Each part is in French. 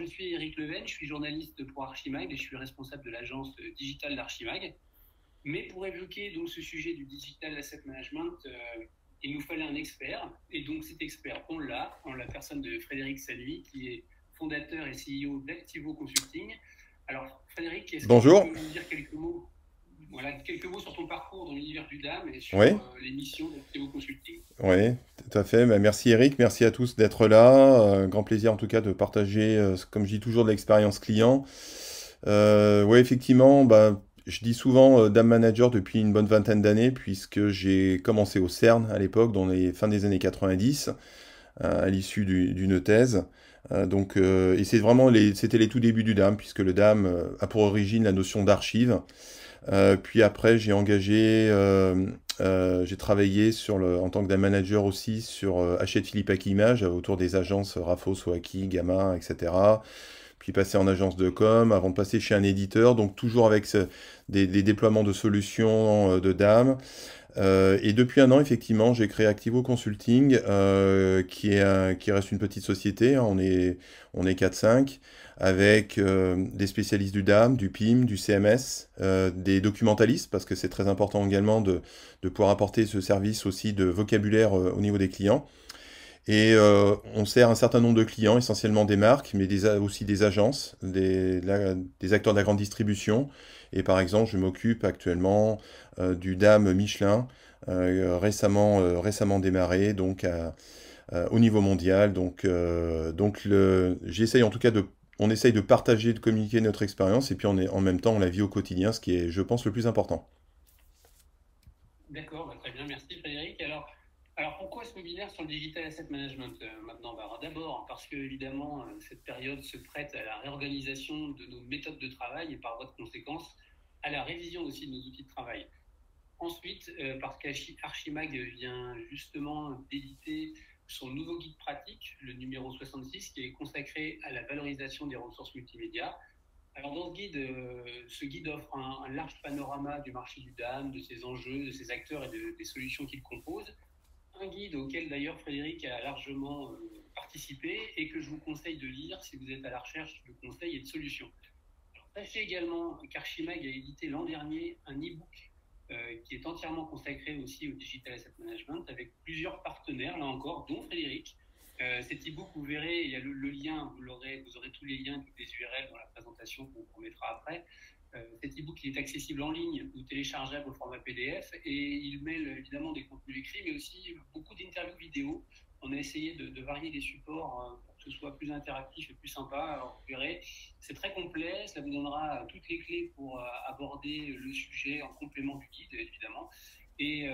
je suis Eric Leven, je suis journaliste pour Archimag et je suis responsable de l'agence digitale d'Archimag. Mais pour évoquer donc ce sujet du digital asset management, euh, il nous fallait un expert. Et donc cet expert, on l'a, en la personne de Frédéric Sanui, qui est fondateur et CEO d'Activo Consulting. Alors Frédéric, est-ce que tu peux nous dire quelques mots? Voilà, quelques mots sur ton parcours dans l'univers du DAM et sur euh, les missions d'Activo Consulting. Oui, tout à fait. Bah, merci Eric, merci à tous d'être là. Euh, grand plaisir en tout cas de partager, comme je dis toujours, de l'expérience client. oui, effectivement, bah, je dis souvent euh, Dame Manager depuis une bonne vingtaine d'années, puisque j'ai commencé au CERN à l'époque, dans les fins des années 90, euh, à l'issue d'une thèse. Euh, donc, et c'est vraiment les, c'était les tout débuts du DAM, puisque le DAM a pour origine la notion d'archive. Puis après, j'ai engagé, j'ai travaillé sur le, en tant que manager aussi sur Hachette Philippe Image autour des agences Rafo, Soaki, Gamma, etc puis passer en agence de com, avant de passer chez un éditeur, donc toujours avec des, déploiements de solutions euh, de DAM. Euh, et depuis un an, effectivement, j'ai créé Activo Consulting, euh, qui, est qui reste une petite société. Hein. on est, on est 4-5, avec des spécialistes du DAM, du PIM, du CMS, des documentalistes, parce que c'est très important également de, de, pouvoir apporter ce service aussi de vocabulaire au niveau des clients. Et euh, on sert un certain nombre de clients, essentiellement des marques, mais aussi des agences, des, acteurs de la grande distribution. Et par exemple, je m'occupe actuellement euh, du DAM Michelin, euh, récemment, récemment démarré, donc au niveau mondial. Donc, donc j'essaye en tout cas de on essaye de partager, de communiquer notre expérience, et puis on est, en même temps on la vit au quotidien, ce qui est, je pense, le plus important. D'accord, bah, très bien, merci Frédéric. Alors, alors pourquoi ce webinaire sur le digital asset management euh, maintenant? Bah, D'abord parce que évidemment euh, cette période se prête à la réorganisation de nos méthodes de travail et par voie conséquence à la révision aussi de nos outils de travail. Ensuite euh, parce qu'Archimag vient justement d'éditer son nouveau guide pratique, le numéro 66, qui est consacré à la valorisation des ressources multimédia. Alors dans ce guide, ce guide offre un, large panorama du marché du DAM, de ses enjeux, de ses acteurs et des solutions qu'il compose un guide auquel d'ailleurs Frédéric a largement euh, participé et que je vous conseille de lire si vous êtes à la recherche de conseils et de solutions. sachez également qu'Archimag a édité l'an dernier un e-book euh, qui est entièrement consacré aussi au digital asset management avec plusieurs partenaires, là encore, dont Frédéric. Euh, cet e-book, vous verrez, il y a le, lien, vous, aurez, vous aurez tous les liens, toutes les URL dans la présentation qu'on vous mettra après. Euh, cet e-book est accessible en ligne ou téléchargeable au format PDF et il mêle évidemment des contenus écrits mais aussi beaucoup d'interviews vidéo. On a essayé de, varier les supports euh, ce soit plus interactif et plus sympa. Alors vous verrez, c'est très complet, ça vous donnera toutes les clés pour euh, aborder le sujet en complément du guide évidemment. Et,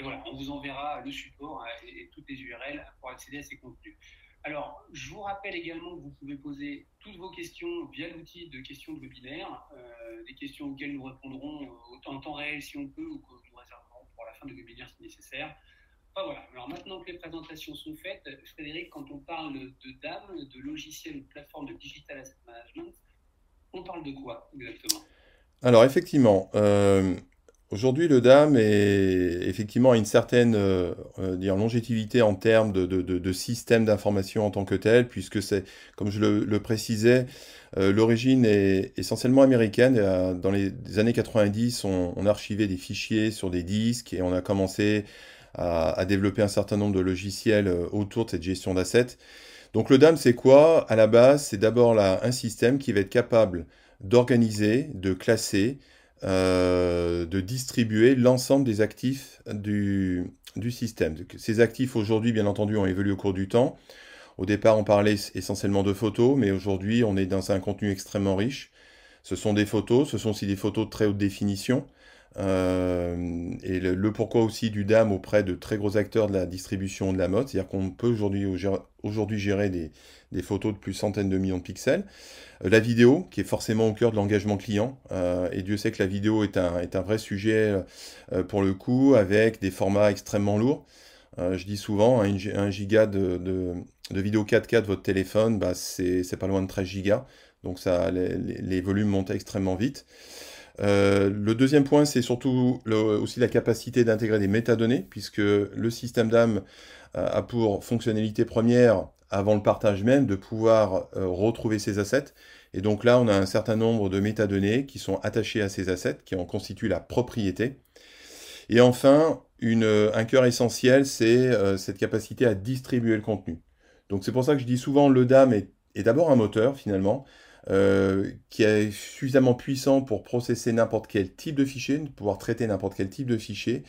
voilà, on vous enverra le support et toutes les URL pour accéder à ces contenus. Alors, je vous rappelle également que vous pouvez poser toutes vos questions via l'outil de questions de webinaire, euh, des questions auxquelles nous répondrons euh, en temps réel si on peut ou que nous réserverons pour la fin du webinaire si nécessaire. Alors maintenant que les présentations sont faites, Frédéric, quand on parle de DAM, de logiciel ou de plateforme de digital asset management, on parle de quoi exactement? Alors effectivement, euh, Aujourd'hui, le DAM est effectivement une certaine euh, euh, longévité en termes de, système d'information en tant que tel, puisque c'est, comme je le, précisais, euh, l'origine est essentiellement américaine. dans les, années 90, on, on, archivait des fichiers sur des disques et on a commencé à, développer un certain nombre de logiciels autour de cette gestion d'assets. Donc le DAM, c'est quoi? À la base, c'est d'abord un système qui va être capable d'organiser, de classer, euh, de distribuer l'ensemble des actifs du, du, système. Ces actifs aujourd'hui, bien entendu, ont évolué au cours du temps. Au départ, on parlait essentiellement de photos, mais aujourd'hui, on est dans un contenu extrêmement riche. Ce sont des photos, ce sont aussi des photos de très haute définition. Euh, et le, pourquoi aussi du DAM auprès de très gros acteurs de la distribution de la mode, c'est-à-dire qu'on peut aujourd'hui gérer des, photos de plus centaines de millions de pixels. Euh, la vidéo, qui est forcément au cœur de l'engagement client, euh, et Dieu sait que la vidéo est un, est un vrai sujet pour le coup, avec des formats extrêmement lourds. je dis souvent, un, giga de, de, de, vidéo 4K de votre téléphone, bah, c'est pas loin de 13 gigas, donc ça, les, les volumes montent extrêmement vite. Euh, le deuxième point, c'est surtout aussi la capacité d'intégrer des métadonnées, puisque le système DAM a pour fonctionnalité première avant le partage même, de pouvoir retrouver ces assets. Et donc là, on a un certain nombre de métadonnées qui sont attachées à ces assets, qui en constituent la propriété. Et enfin, un cœur essentiel, c'est cette capacité à distribuer le contenu. Donc c'est pour ça que je dis souvent le DAM est, d'abord un moteur finalement, euh, qui est suffisamment puissant pour processer n'importe quel type de fichier, pouvoir traiter n'importe quel type de fichier,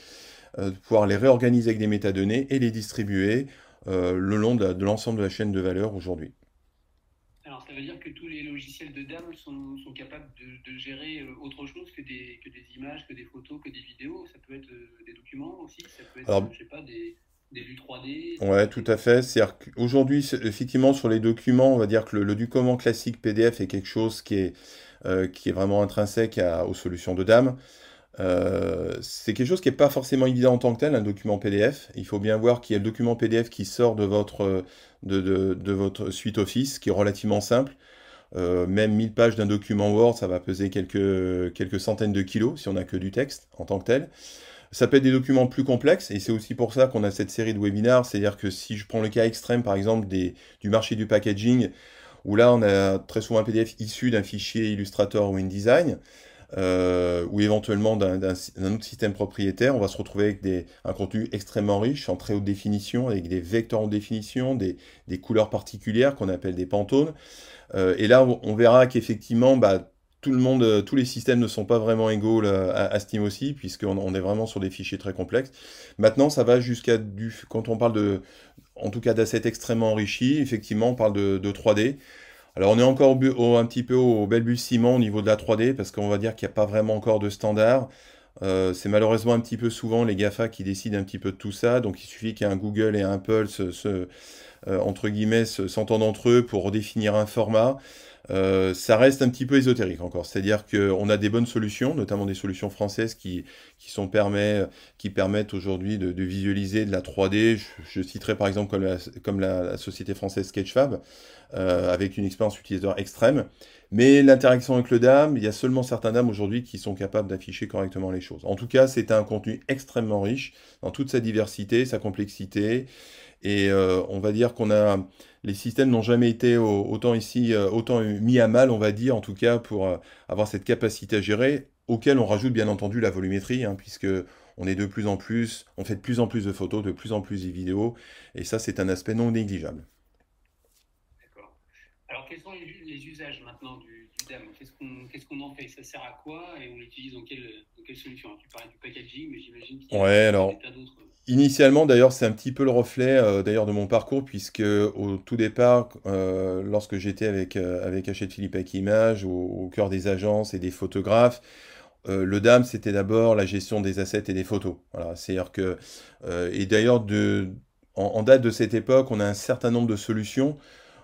euh, pouvoir les réorganiser avec des métadonnées et les distribuer euh, le long de, l'ensemble de la chaîne de valeur aujourd'hui. Alors ça veut dire que tous les logiciels de DAM sont, capables de, gérer autre chose que des, que des images, que des photos, que des vidéos. Ça peut être des documents aussi, ça peut être, je sais pas, des, des vues 3D Ouais, tout à fait. C'est-à-dire qu'aujourd'hui, effectivement, sur les documents, on va dire que le, document classique PDF est quelque chose qui est, euh, qui est vraiment intrinsèque aux solutions de DAM. Euh, c'est quelque chose qui n'est pas forcément évident en tant que tel, un document PDF. Il faut bien voir qu'il y a le document PDF qui sort de votre, de, de, votre suite Office, qui est relativement simple. Euh, même 1000 pages d'un document Word, ça va peser quelques, quelques centaines de kilos si on n'a que du texte en tant que tel. Ça peut être des documents plus complexes, et c'est aussi pour ça qu'on a cette série de webinars. C'est-à-dire que si je prends le cas extrême, par exemple, du marché du packaging, où là, on a très souvent un PDF issu d'un fichier Illustrator ou InDesign, euh, ou éventuellement d'un autre système propriétaire, on va se retrouver avec un contenu extrêmement riche, en très haute définition, avec des vecteurs en définition, des, des couleurs particulières qu'on appelle des pantones. Euh, et là, on, verra qu'effectivement, bah, tout le monde, euh, tous les systèmes ne sont pas vraiment égaux euh, à, Steam aussi, puisqu'on on est vraiment sur des fichiers très complexes. Maintenant, ça va jusqu'à du, quand on parle de, en tout cas d'assets extrêmement enrichis, effectivement, on parle de, 3D. Alors, on est encore un petit peu au balbutiement au niveau de la 3D, parce qu'on va dire qu'il n'y a pas vraiment encore de standard. Euh, c'est malheureusement un petit peu souvent les GAFA qui décident un petit peu de tout ça, donc il suffit qu'un Google et un Apple guillemets s'entendent entre eux pour redéfinir un format. Euh, ça reste un petit peu ésotérique encore. C'est-à-dire qu'on a des bonnes solutions, notamment des solutions françaises qui, qui, sont permet, qui permettent aujourd'hui de, visualiser de la 3D. Je, citerai par exemple comme la, comme la, société française Sketchfab, euh, avec une expérience utilisateur extrême. Mais l'interaction avec le DAM, il y a seulement certains DAM aujourd'hui qui sont capables d'afficher correctement les choses. En tout cas, c'est un contenu extrêmement riche dans toute sa diversité, sa complexité. Et euh, on va dire qu'on a les systèmes n'ont jamais été autant ici euh, autant mis à mal, on va dire en tout cas pour euh, avoir cette capacité à gérer, auquel on rajoute bien entendu la volumétrie, hein, puisque on est de plus en plus, on fait de plus en plus de photos, de plus en plus de vidéos, et ça c'est un aspect non négligeable. D'accord. Alors quels sont les, usages maintenant du, DAM Qu'est-ce qu'on en fait? Ça sert à quoi? Et on l'utilise dans quelle, dans solution? Tu parlais du packaging, mais j'imagine qu'il y a ouais, alors... d'autres Initialement, d'ailleurs, c'est un petit peu le reflet euh, d'ailleurs de mon parcours, puisque au tout départ, euh, lorsque j'étais avec, euh, avec Hachette Philippe avec Image, au, cœur des agences et des photographes, le DAM, c'était d'abord la gestion des assets et des photos. Voilà, et d'ailleurs, en, date de cette époque, on a un certain nombre de solutions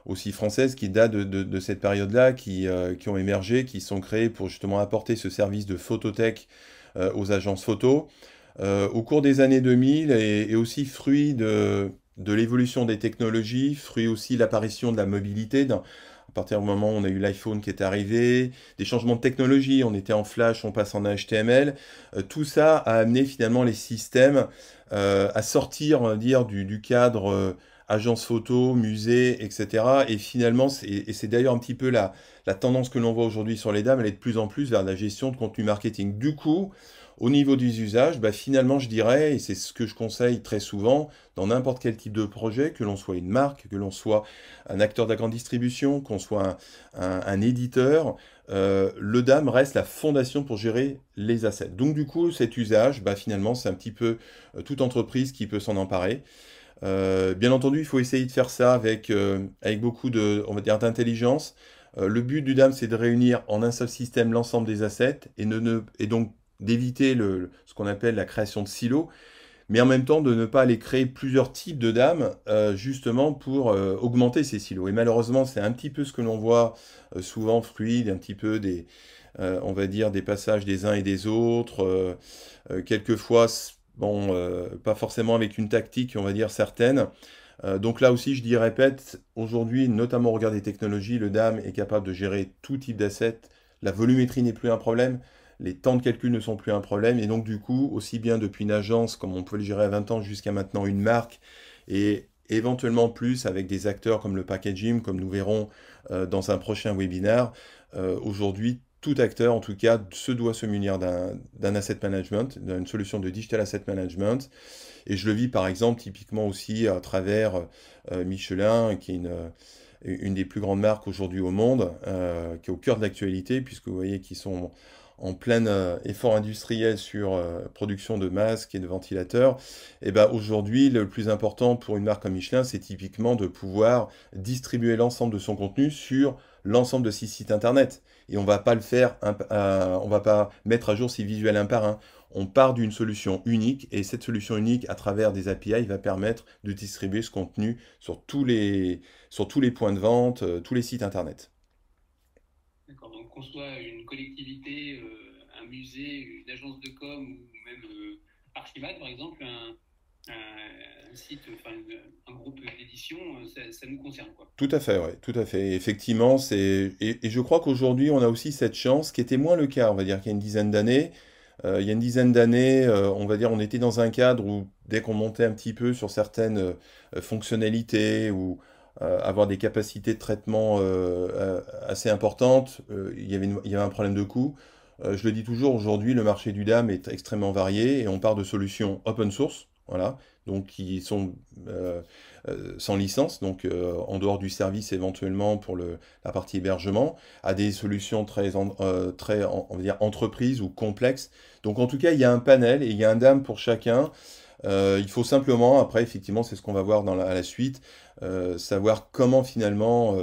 aussi françaises qui datent de, cette période-là, qui, qui ont émergé, qui sont créées pour justement apporter ce service de photothèque aux agences photo. Euh, au cours des années 2000 et, aussi fruit de, l'évolution des technologies, fruit aussi de l'apparition de la mobilité. à partir du moment où on a eu l'iPhone qui est arrivé, des changements de technologie, on était en Flash, on passe en HTML, euh, tout ça a amené finalement les systèmes euh, à sortir, dire, du, du cadre agence photo, musée, etc. Et finalement, et c'est d'ailleurs un petit peu la, la tendance que l'on voit aujourd'hui sur les dames, elle est de plus en plus vers la gestion de contenu marketing. Du coup, au niveau des usages, bah, finalement, je dirais, et c'est ce que je conseille très souvent, dans n'importe quel type de projet, que l'on soit une marque, que l'on soit un acteur de la grande distribution, qu'on soit un, éditeur, euh, le DAM reste la fondation pour gérer les assets. Donc du coup, cet usage, bah, finalement, c'est un petit peu euh, toute entreprise qui peut s'en emparer. Euh, bien entendu, il faut essayer de faire ça avec, avec beaucoup de, on va dire, d'intelligence. le but du DAM, c'est de réunir en un seul système l'ensemble des assets et, ne, et donc d'éviter ce qu'on appelle la création de silos, mais en même temps de ne pas aller créer plusieurs types de dames, euh, justement pour euh, augmenter ces silos. Et malheureusement, c'est un petit peu ce que l'on voit euh, souvent fluide, un petit peu des, on va dire, des passages des uns et des autres, quelquefois, bon, pas forcément avec une tactique, on va dire, certaine. donc là aussi, je dis répète, aujourd'hui, notamment au regard des technologies, le DAM est capable de gérer tout type d'assets. La volumétrie n'est plus un problème les temps de calcul ne sont plus un problème, et donc du coup, aussi bien depuis une agence, comme on peut le gérer à 20 ans, jusqu'à maintenant une marque, et éventuellement plus avec des acteurs comme le packaging, comme nous verrons dans un prochain webinaire. Aujourd'hui, tout acteur, en tout cas, se doit se munir d'un asset management, d'une solution de digital asset management. Et je le vis par exemple typiquement aussi à travers Michelin, qui est une, une des plus grandes marques aujourd'hui au monde, qui est au cœur de l'actualité, puisque vous voyez qu'ils sont en plein euh, effort industriel sur euh, production de masques et de ventilateurs, et eh ben aujourd'hui, le plus important pour une marque comme Michelin, c'est typiquement de pouvoir distribuer l'ensemble de son contenu sur l'ensemble de ses sites internet. Et on va pas le faire, euh, on va pas mettre à jour ses visuels un par un. On part d'une solution unique et cette solution unique, à travers des API, va permettre de distribuer ce contenu sur tous les, sur tous les points de vente, tous les sites internet qu'on soit une collectivité, euh, un musée, une agence de com ou même euh, Archimad, par exemple, un, site, un groupe d'édition, euh, ça, nous concerne. Quoi. Tout à fait, oui, tout à fait. Effectivement, et, je crois qu'aujourd'hui, on a aussi cette chance, qui était moins le cas, on va dire, qu'il y a une dizaine d'années. il y a une dizaine d'années, on va dire, on était dans un cadre où dès qu'on montait un petit peu sur certaines fonctionnalités ou avoir des capacités de traitement euh, euh, assez importantes, il y, avait un problème de coût. je le dis toujours, aujourd'hui, le marché du DAM est extrêmement varié et on part de solutions open source, voilà, donc qui sont sans licence, donc en dehors du service éventuellement pour la partie hébergement, à des solutions très, très on va dire, entreprises ou complexes. Donc en tout cas, il y a un panel et il y a un DAM pour chacun. Euh, il faut simplement, après, effectivement, c'est ce qu'on va voir dans la, à la suite, euh, savoir comment finalement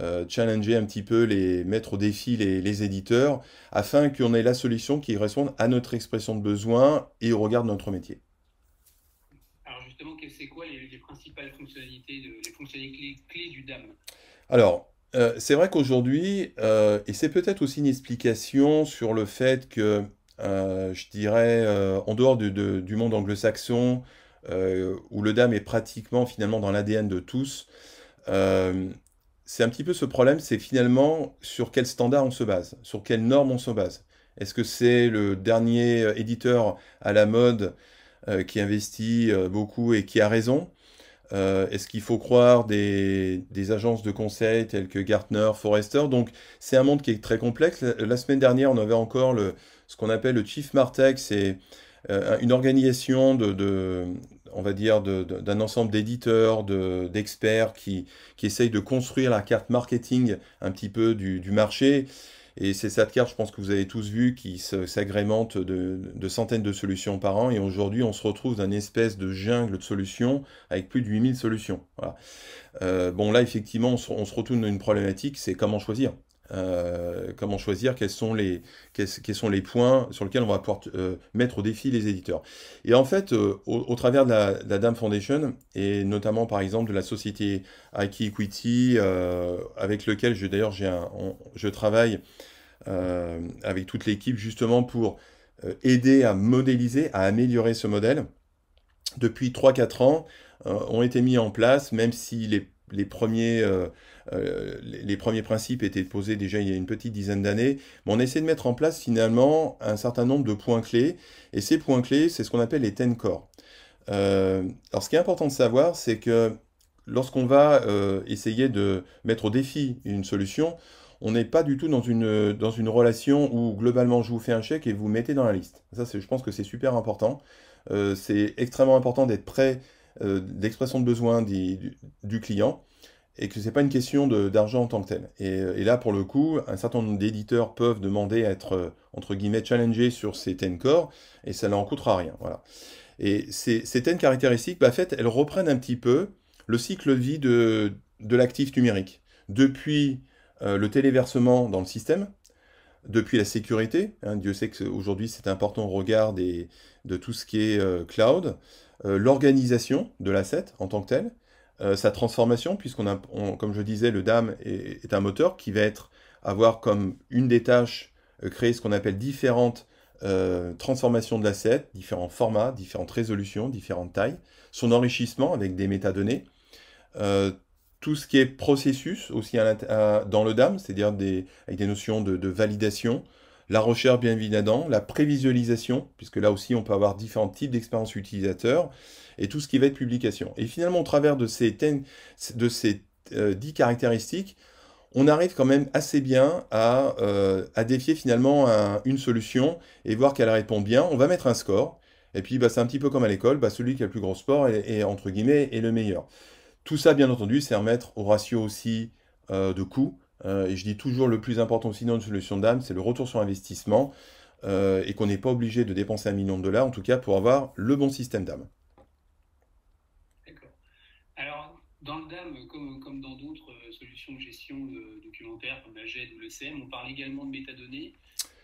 euh, challenger un petit peu, les mettre au défi les, éditeurs, afin qu'on ait la solution qui réponde à notre expression de besoin et au regard de notre métier. Alors justement, c'est quoi les, principales fonctionnalités, les fonctionnalités clés, du DAM Alors, c'est vrai qu'aujourd'hui, et c'est peut-être aussi une explication sur le fait que je dirais, euh, en dehors du monde anglo-saxon, euh, où le DAM est pratiquement finalement dans l'ADN de tous, c'est un petit peu ce problème, c'est finalement sur quel standard on se base, sur quelle norme on se base. Est-ce que c'est le dernier éditeur à la mode qui investit beaucoup et qui a raison? Est-ce qu'il faut croire des, des, agences de conseil telles que Gartner, Forrester? Donc c'est un monde qui est très complexe. La semaine dernière, on avait encore le, ce qu'on appelle le Chief Martech, c'est euh, une organisation de, on va dire, d'un ensemble d'éditeurs, d'experts qui, essayent de construire la carte marketing un petit peu du, marché. Et c'est cette carte, je pense que vous avez tous vu, qui s'agrémente de, centaines de solutions par an. Et aujourd'hui, on se retrouve dans une espèce de jungle de solutions avec plus de 8000 solutions. Euh, bon, là, effectivement, on se, on se dans une problématique, c'est comment choisir. Euh, comment choisir, quels sont, les, quels, sont les points sur lesquels on va pouvoir euh, mettre au défi les éditeurs. Et en fait, euh, au, travers de la, DAM Foundation, et notamment par exemple de la société IK Equity, avec lequel je, d'ailleurs je travaille avec toute l'équipe justement pour aider à modéliser, à améliorer ce modèle. Depuis 3-4 ans, ont été mis en place, même si les les premiers, euh, euh, les premiers principes étaient posés déjà il y a une petite dizaine d'années, mais on essaie de mettre en place finalement un certain nombre de points clés, et ces points clés, c'est ce qu'on appelle les 10 core. Euh, alors ce qui est important de savoir, c'est que lorsqu'on va essayer de mettre au défi une solution, on n'est pas du tout dans une, dans une relation où globalement je vous fais un chèque et vous mettez dans la liste. Ça, je pense que c'est super important. c'est extrêmement important d'être prêt euh, d'expression de besoin du, client et que ce n'est pas une question d'argent en tant que tel. Euh, et, là, pour le coup, un certain nombre d'éditeurs peuvent demander à être, euh, entre guillemets, challengés sur ces 10 core et ça ne leur coûtera rien. Voilà. Et ces, ces 10 caractéristiques, bah, en fait, elles reprennent un petit peu le cycle de vie de, de l'actif numérique. Depuis le téléversement dans le système, depuis la sécurité, hein, Dieu sait qu'aujourd'hui c'est important au regard des, de tout ce qui est cloud, euh, l'organisation de l'asset en tant que tel, euh, sa transformation, puisqu'on comme je disais, le DAM est, un moteur qui va être avoir comme une des tâches euh, créer ce qu'on appelle différentes transformations de l'asset, différents formats, différentes résolutions, différentes tailles, son enrichissement avec des métadonnées, tout ce qui est processus aussi dans le DAM, c'est-à-dire avec des notions de, validation, la recherche bien évidemment, la prévisualisation, puisque là aussi on peut avoir différents types d'expériences utilisateurs, et tout ce qui va être publication. Et finalement, au travers de ces, de ces euh, dix caractéristiques, on arrive quand même assez bien à, euh, défier finalement une solution et voir qu'elle répond bien. On va mettre un score, et puis bah, c'est un petit peu comme à l'école, bah, celui qui a le plus gros score est, entre guillemets est le meilleur. Tout ça, bien entendu, c'est remettre au ratio aussi euh, de coûts. Euh, et je dis toujours le plus important aussi dans une solution d'âme, c'est le retour sur investissement euh, et qu'on n'est pas obligé de dépenser un million de dollars, en tout cas pour avoir le bon système d'âme. D'accord. Alors, dans le DAM, comme, dans d'autres solutions de gestion de, documentaire comme la GED ou le CM, on parle également de métadonnées.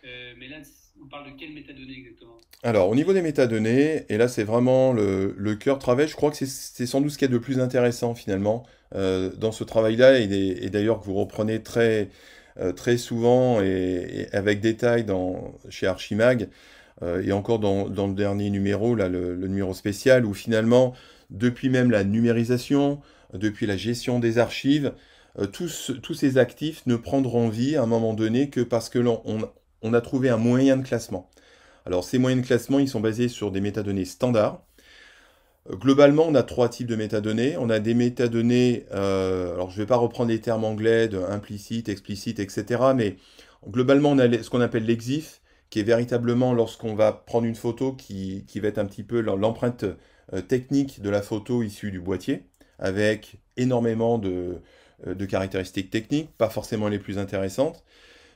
Euh, mais là, on parle de quelles métadonnées exactement? Alors, au niveau des métadonnées, et là, c'est vraiment le, cœur de travail, je crois que c'est sans doute ce qu'il y a de plus intéressant finalement euh, dans ce travail-là, et, d'ailleurs que vous reprenez très, euh, très souvent et, avec détail chez Archimag, et encore dans, dans, le dernier numéro, là, le, numéro spécial, où finalement, depuis même la numérisation, depuis la gestion des archives, tous, tous, ces actifs ne prendront vie à un moment donné que parce que l'on on a trouvé un moyen de classement. Alors ces moyens de classement, ils sont basés sur des métadonnées standards. Euh, globalement, on a trois types de métadonnées. On a des métadonnées, euh, alors je ne vais pas reprendre les termes anglais de implicite, explicite, etc. Mais globalement, on a ce qu'on appelle l'exif, qui est véritablement lorsqu'on va prendre une photo qui, va être un petit peu l'empreinte euh, technique de la photo issue du boîtier, avec énormément de, de caractéristiques techniques, pas forcément les plus intéressantes.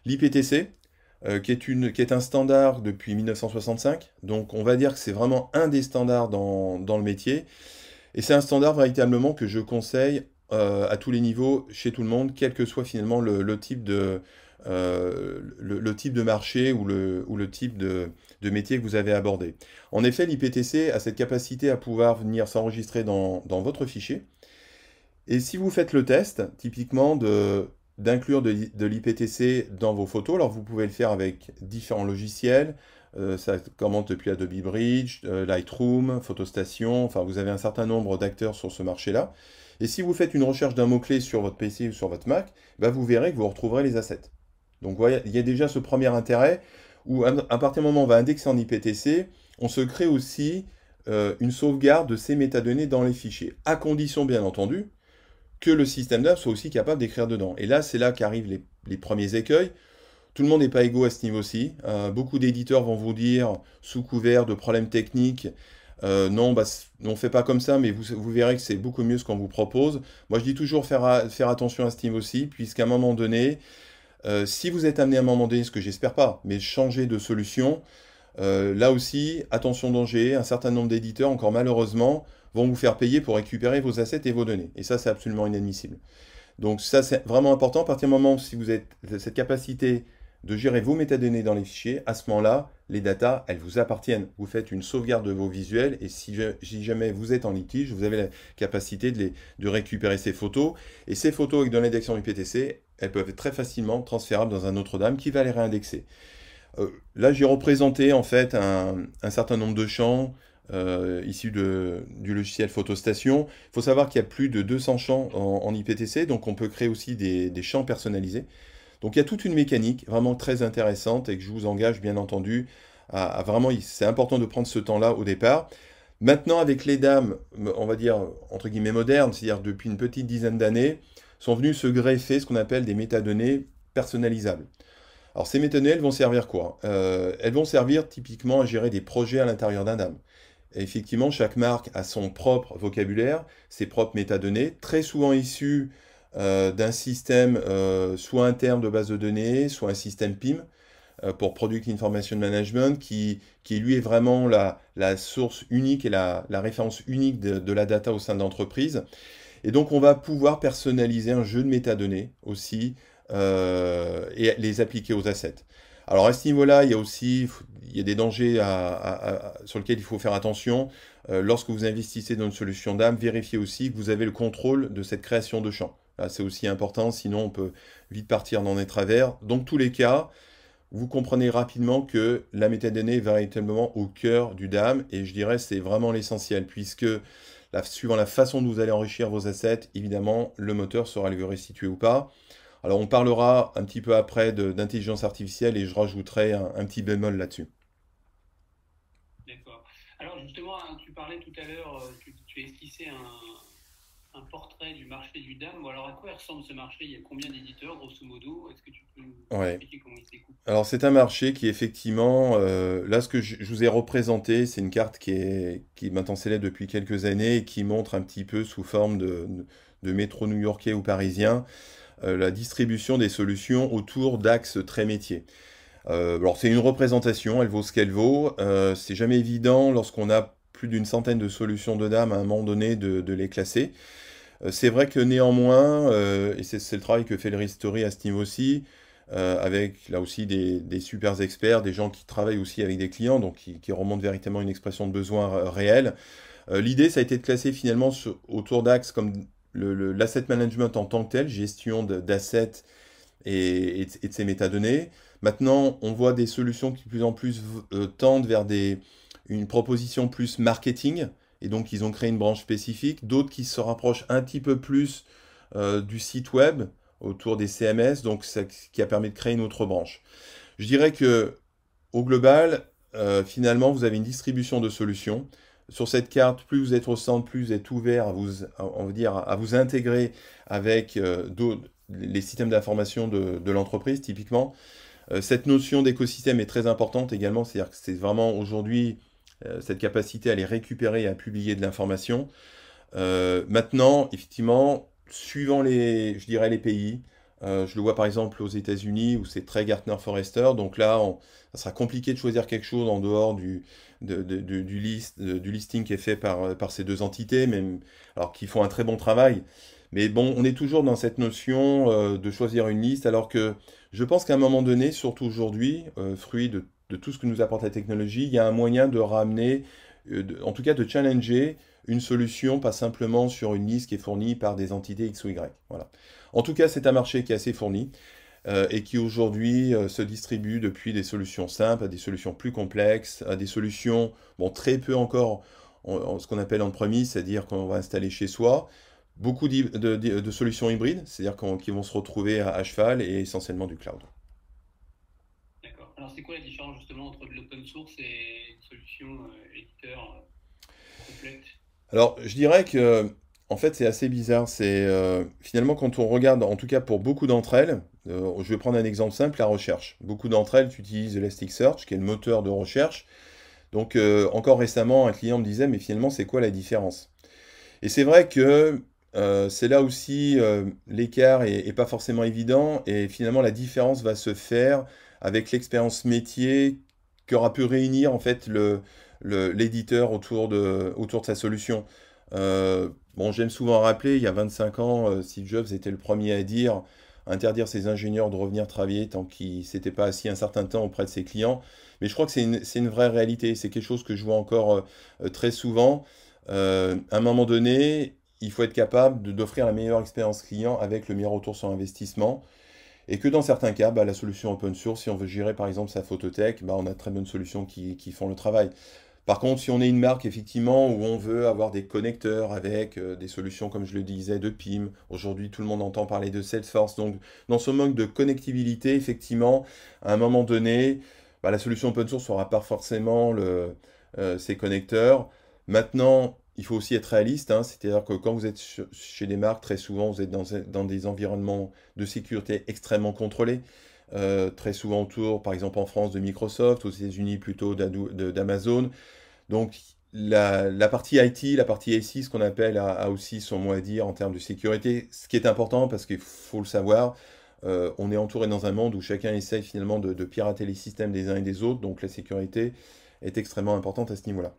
L'IPTC, euh, qui, est une, qui est un standard depuis 1965. Donc on va dire que c'est vraiment un des standards dans, dans le métier. Et c'est un standard véritablement que je conseille euh, à tous les niveaux, chez tout le monde, quel que soit finalement le, type, de, euh, le, type de marché ou le, type de, métier que vous avez abordé. En effet, l'IPTC a cette capacité à pouvoir venir s'enregistrer dans, votre fichier. Et si vous faites le test, typiquement d'inclure de, l'IPTC dans vos photos. Alors vous pouvez le faire avec différents logiciels. Euh, ça commence depuis Adobe Bridge, euh, Lightroom, Photostation. Enfin, vous avez un certain nombre d'acteurs sur ce marché-là. Et si vous faites une recherche d'un mot-clé sur votre PC ou sur votre Mac, bah, vous verrez que vous retrouverez les assets. Donc il y a déjà ce premier intérêt où à, partir du moment où on va indexer en IPTC, on se crée aussi euh, une sauvegarde de ces métadonnées dans les fichiers, à condition bien entendu que le système d'AP soit aussi capable d'écrire dedans. Et là, c'est là qu'arrivent les, premiers écueils. Tout le monde n'est pas égaux à ce niveau-ci. Euh, beaucoup d'éditeurs vont vous dire, sous couvert de problèmes techniques, euh, non, bah, on ne fait pas comme ça, mais vous, verrez que c'est beaucoup mieux ce qu'on vous propose. Moi, je dis toujours faire, faire attention à ce niveau aussi, puisqu'à un moment donné, euh, si vous êtes amené à un moment donné, ce que j'espère pas, mais changer de solution, là aussi, attention danger, un certain nombre d'éditeurs, encore malheureusement, vont vous faire payer pour récupérer vos assets et vos données. Et ça, c'est absolument inadmissible. Donc ça, c'est vraiment important. À partir du moment où si vous avez cette capacité de gérer vos métadonnées dans les fichiers, à ce moment-là, les datas, elles vous appartiennent. Vous faites une sauvegarde de vos visuels et si, jamais vous êtes en litige, vous avez la capacité de, récupérer ces photos. Et ces photos avec de l'indexation du PTC, elles peuvent être très facilement transférables dans un autre DAM qui va les réindexer. Euh, là, j'ai représenté en fait un, un, certain nombre de champs euh, issus du logiciel Photostation. Il faut savoir qu'il y a plus de 200 champs en, IPTC, donc on peut créer aussi des, champs personnalisés. Donc il y a toute une mécanique vraiment très intéressante et que je vous engage bien entendu à, vraiment, c'est important de prendre ce temps-là au départ. Maintenant, avec les dames, on va dire entre guillemets modernes, c'est-à-dire depuis une petite dizaine d'années, sont venus se greffer ce qu'on appelle des métadonnées personnalisables. Alors ces métadonnées, elles vont servir quoi? Euh, Elles vont servir typiquement à gérer des projets à l'intérieur d'un DAM effectivement, chaque marque a son propre vocabulaire, ses propres métadonnées, très souvent issues d'un système euh, soit interne de base de données, soit un système PIM euh, pour Product Information Management, qui, qui lui est vraiment la, source unique et la, référence unique de, la data au sein de l'entreprise. Et donc, on va pouvoir personnaliser un jeu de métadonnées aussi et les appliquer aux assets. Alors à ce niveau-là, il y a aussi il y a des dangers sur lesquels il faut faire attention. Euh, lorsque vous investissez dans une solution d'âme, vérifiez aussi que vous avez le contrôle de cette création de champ. C'est aussi important, sinon on peut vite partir dans des travers. Dans tous les cas, vous comprenez rapidement que la métadonnée est véritablement au cœur du DAM, et je dirais c'est vraiment l'essentiel, puisque suivant la façon dont vous allez enrichir vos assets, évidemment, le moteur sera le restituer ou pas. Alors on parlera un petit peu après d'intelligence artificielle et je rajouterai un, petit bémol là-dessus. D'accord. Alors justement, hein, tu parlais tout à l'heure, euh, tu, tu as esquissé un, un portrait du marché du DAM. alors, à quoi ressemble ce marché? Il y a combien d'éditeurs, grosso modo? Est-ce que tu peux nous expliquer comment il s'écoute Alors, c'est un marché qui, effectivement, euh, là, ce que je, vous ai représenté, c'est une carte qui est qui maintenant célèbre depuis quelques années et qui montre un petit peu sous forme de, de métro new-yorkais ou parisien euh, la distribution des solutions autour d'axes très métiers. Euh, alors, c'est une représentation, elle vaut ce qu'elle vaut. c'est jamais évident lorsqu'on a plus d'une centaine de solutions de DAM à un moment donné de, de les classer. Euh, c'est vrai que néanmoins, euh, et c'est le travail que fait le Ristory à ce niveau-ci, euh, avec là aussi des, super experts, des gens qui travaillent aussi avec des clients, donc qui, remontent véritablement une expression de besoin réel. L'idée, ça a été de classer finalement autour d'axes comme l'asset management en tant que tel, gestion d'assets et, de ces métadonnées. Maintenant, on voit des solutions qui de plus en plus tendent vers une proposition plus marketing, et donc ils ont créé une branche spécifique, d'autres qui se rapprochent un petit peu plus euh, du site web autour des CMS, donc ce qui a permis de créer une autre branche. Je dirais que au global, euh, finalement, vous avez une distribution de solutions. Sur cette carte, plus vous êtes au centre, plus vous êtes ouvert à vous, on va dire, à vous intégrer avec euh, les systèmes d'information de, l'entreprise, typiquement. cette notion d'écosystème est très importante également, c'est-à-dire que c'est vraiment aujourd'hui cette capacité à les récupérer et à publier de l'information. Euh, maintenant, effectivement, suivant les, je dirais les pays, euh, je le vois par exemple aux États-Unis où c'est très Gartner Forrester. Donc là, ça sera compliqué de choisir quelque chose en dehors du, du, list, du listing qui est fait par, par ces deux entités, même, alors qui font un très bon travail. Mais bon, on est toujours dans cette notion de choisir une liste, alors que je pense qu'à un moment donné, surtout aujourd'hui, fruit de de tout ce que nous apporte la technologie, il y a un moyen de ramener, euh, en tout cas de challenger une solution, pas simplement sur une liste qui est fournie par des entités X ou Y. Voilà. En tout cas, c'est un marché qui est assez fourni euh, et qui aujourd'hui euh, se distribue depuis des solutions simples à des solutions plus complexes, à des solutions, bon, très peu encore en, ce qu'on appelle en premise, c'est-à-dire qu'on va installer chez soi, beaucoup de, solutions hybrides, c'est-à-dire qui vont se retrouver à cheval et essentiellement du cloud. Alors, c'est quoi la différence justement entre de l'open source et une solution euh, éditeur euh, complète? Alors, je dirais que en fait, c'est assez bizarre. C'est euh, finalement quand on regarde, en tout cas pour beaucoup d'entre elles, je vais prendre un exemple simple, la recherche. Beaucoup d'entre elles utilisent Elasticsearch, qui est le moteur de recherche. Donc, encore récemment, un client me disait, mais finalement, c'est quoi la différence? Et c'est vrai que c'est là aussi l'écart est, pas forcément évident, et finalement, la différence va se faire avec l'expérience métier qu'aura pu réunir en fait l'éditeur autour de, sa solution. Euh, j'aime souvent rappeler, il y a 25 ans, euh, Steve Jobs était le premier à dire interdire ses ingénieurs de revenir travailler tant qu'ils ne s'étaient pas assis un certain temps auprès de ses clients. Mais je crois que c'est une, une, vraie réalité, c'est quelque chose que je vois encore euh, très souvent. à un moment donné, il faut être capable d'offrir la meilleure expérience client avec le meilleur retour sur investissement. Et que dans certains cas, bah, la solution open source, si on veut gérer par exemple sa photothèque, bah, on a très bonnes solutions qui, font le travail. Par contre, si on est une marque effectivement où on veut avoir des connecteurs avec euh, des solutions, comme je le disais, de PIM, aujourd'hui tout le monde entend parler de Salesforce, donc dans ce manque de connectivité, effectivement, à un moment donné, bah, la solution open source n'aura pas forcément le, euh, ces connecteurs. Maintenant, il faut aussi être réaliste, hein, c'est-à-dire que quand vous êtes chez des marques, très souvent, vous êtes dans, des environnements de sécurité extrêmement contrôlés, euh, très souvent autour, par exemple en France, de Microsoft, aux États-Unis plutôt d'Amazon. Donc la, partie IT, la partie SI, ce qu'on appelle, a, aussi son mot à dire en termes de sécurité, ce qui est important parce qu'il faut le savoir. Euh, on est entouré dans un monde où chacun essaye finalement de pirater les systèmes des uns et des autres, donc la sécurité est extrêmement importante à ce niveau-là.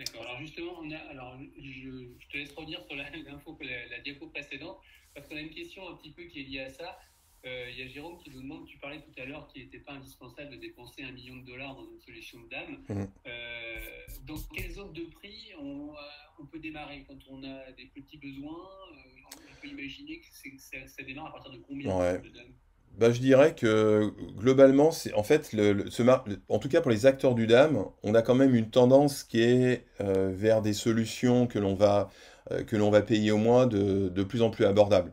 D'accord. Alors justement, on a, alors je, te laisse revenir sur l'info que la, diapo précédente, parce qu'on a une question un petit peu qui est liée à ça. Euh, il y a Jérôme qui nous demande, tu parlais tout à l'heure qu'il n'était pas indispensable de dépenser un million de dollars dans une solution de dame. Mmh. Euh, dans quelles zones de prix on, on, peut démarrer quand on a des petits besoins? Euh, On peut imaginer que, ça, démarre à partir de combien de dames bah, je dirais que globalement, c'est en fait, le, ce en tout cas pour les acteurs du DAM, on a quand même une tendance qui est euh, vers des solutions que l'on va, euh, que l'on va payer au moins de, de plus en plus abordables.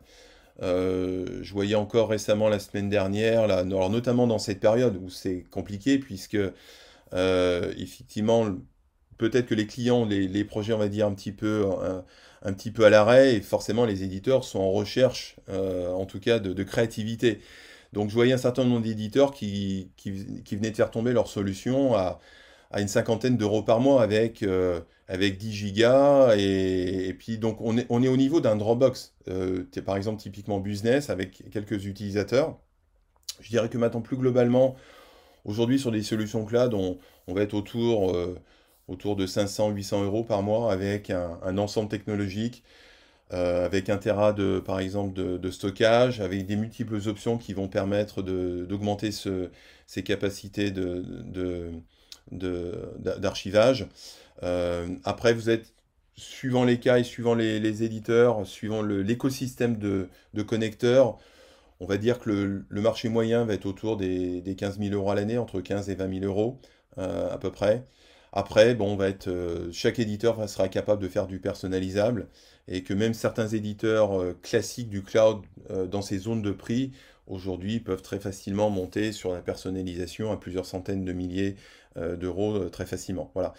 je voyais encore récemment la semaine dernière, là, notamment dans cette période où c'est compliqué, puisque effectivement, peut-être que les clients, les, projets, on va dire, un petit peu, un, petit peu à l'arrêt, et forcément les éditeurs sont en recherche, en tout cas, de créativité. Donc je voyais un certain nombre d'éditeurs qui, qui, venaient de faire tomber leur solution à, à une cinquantaine d'euros par mois avec, euh, avec 10 gigas. Et, puis donc on est, on est au niveau d'un Dropbox. Euh, par exemple typiquement business avec quelques utilisateurs. Je dirais que maintenant plus globalement, aujourd'hui sur des solutions cloud, on, va être autour, euh, autour de 500-800 euros par mois avec un ensemble technologique euh, avec un Tera de, par exemple de, stockage, avec des multiples options qui vont permettre d'augmenter ces capacités d'archivage. Euh, après, vous êtes, suivant les cas et suivant les, éditeurs, suivant l'écosystème de, connecteurs, on va dire que le, marché moyen va être autour des, des 15 000 euros à l'année, entre 15 et 20 000 euros euh, à peu près. Après, bon, on va être, chaque éditeur sera capable de faire du personnalisable et que même certains éditeurs euh, classiques du cloud euh, dans ces zones de prix aujourd'hui peuvent très facilement monter sur la personnalisation à plusieurs centaines de milliers euh, d'euros très facilement. Voilà.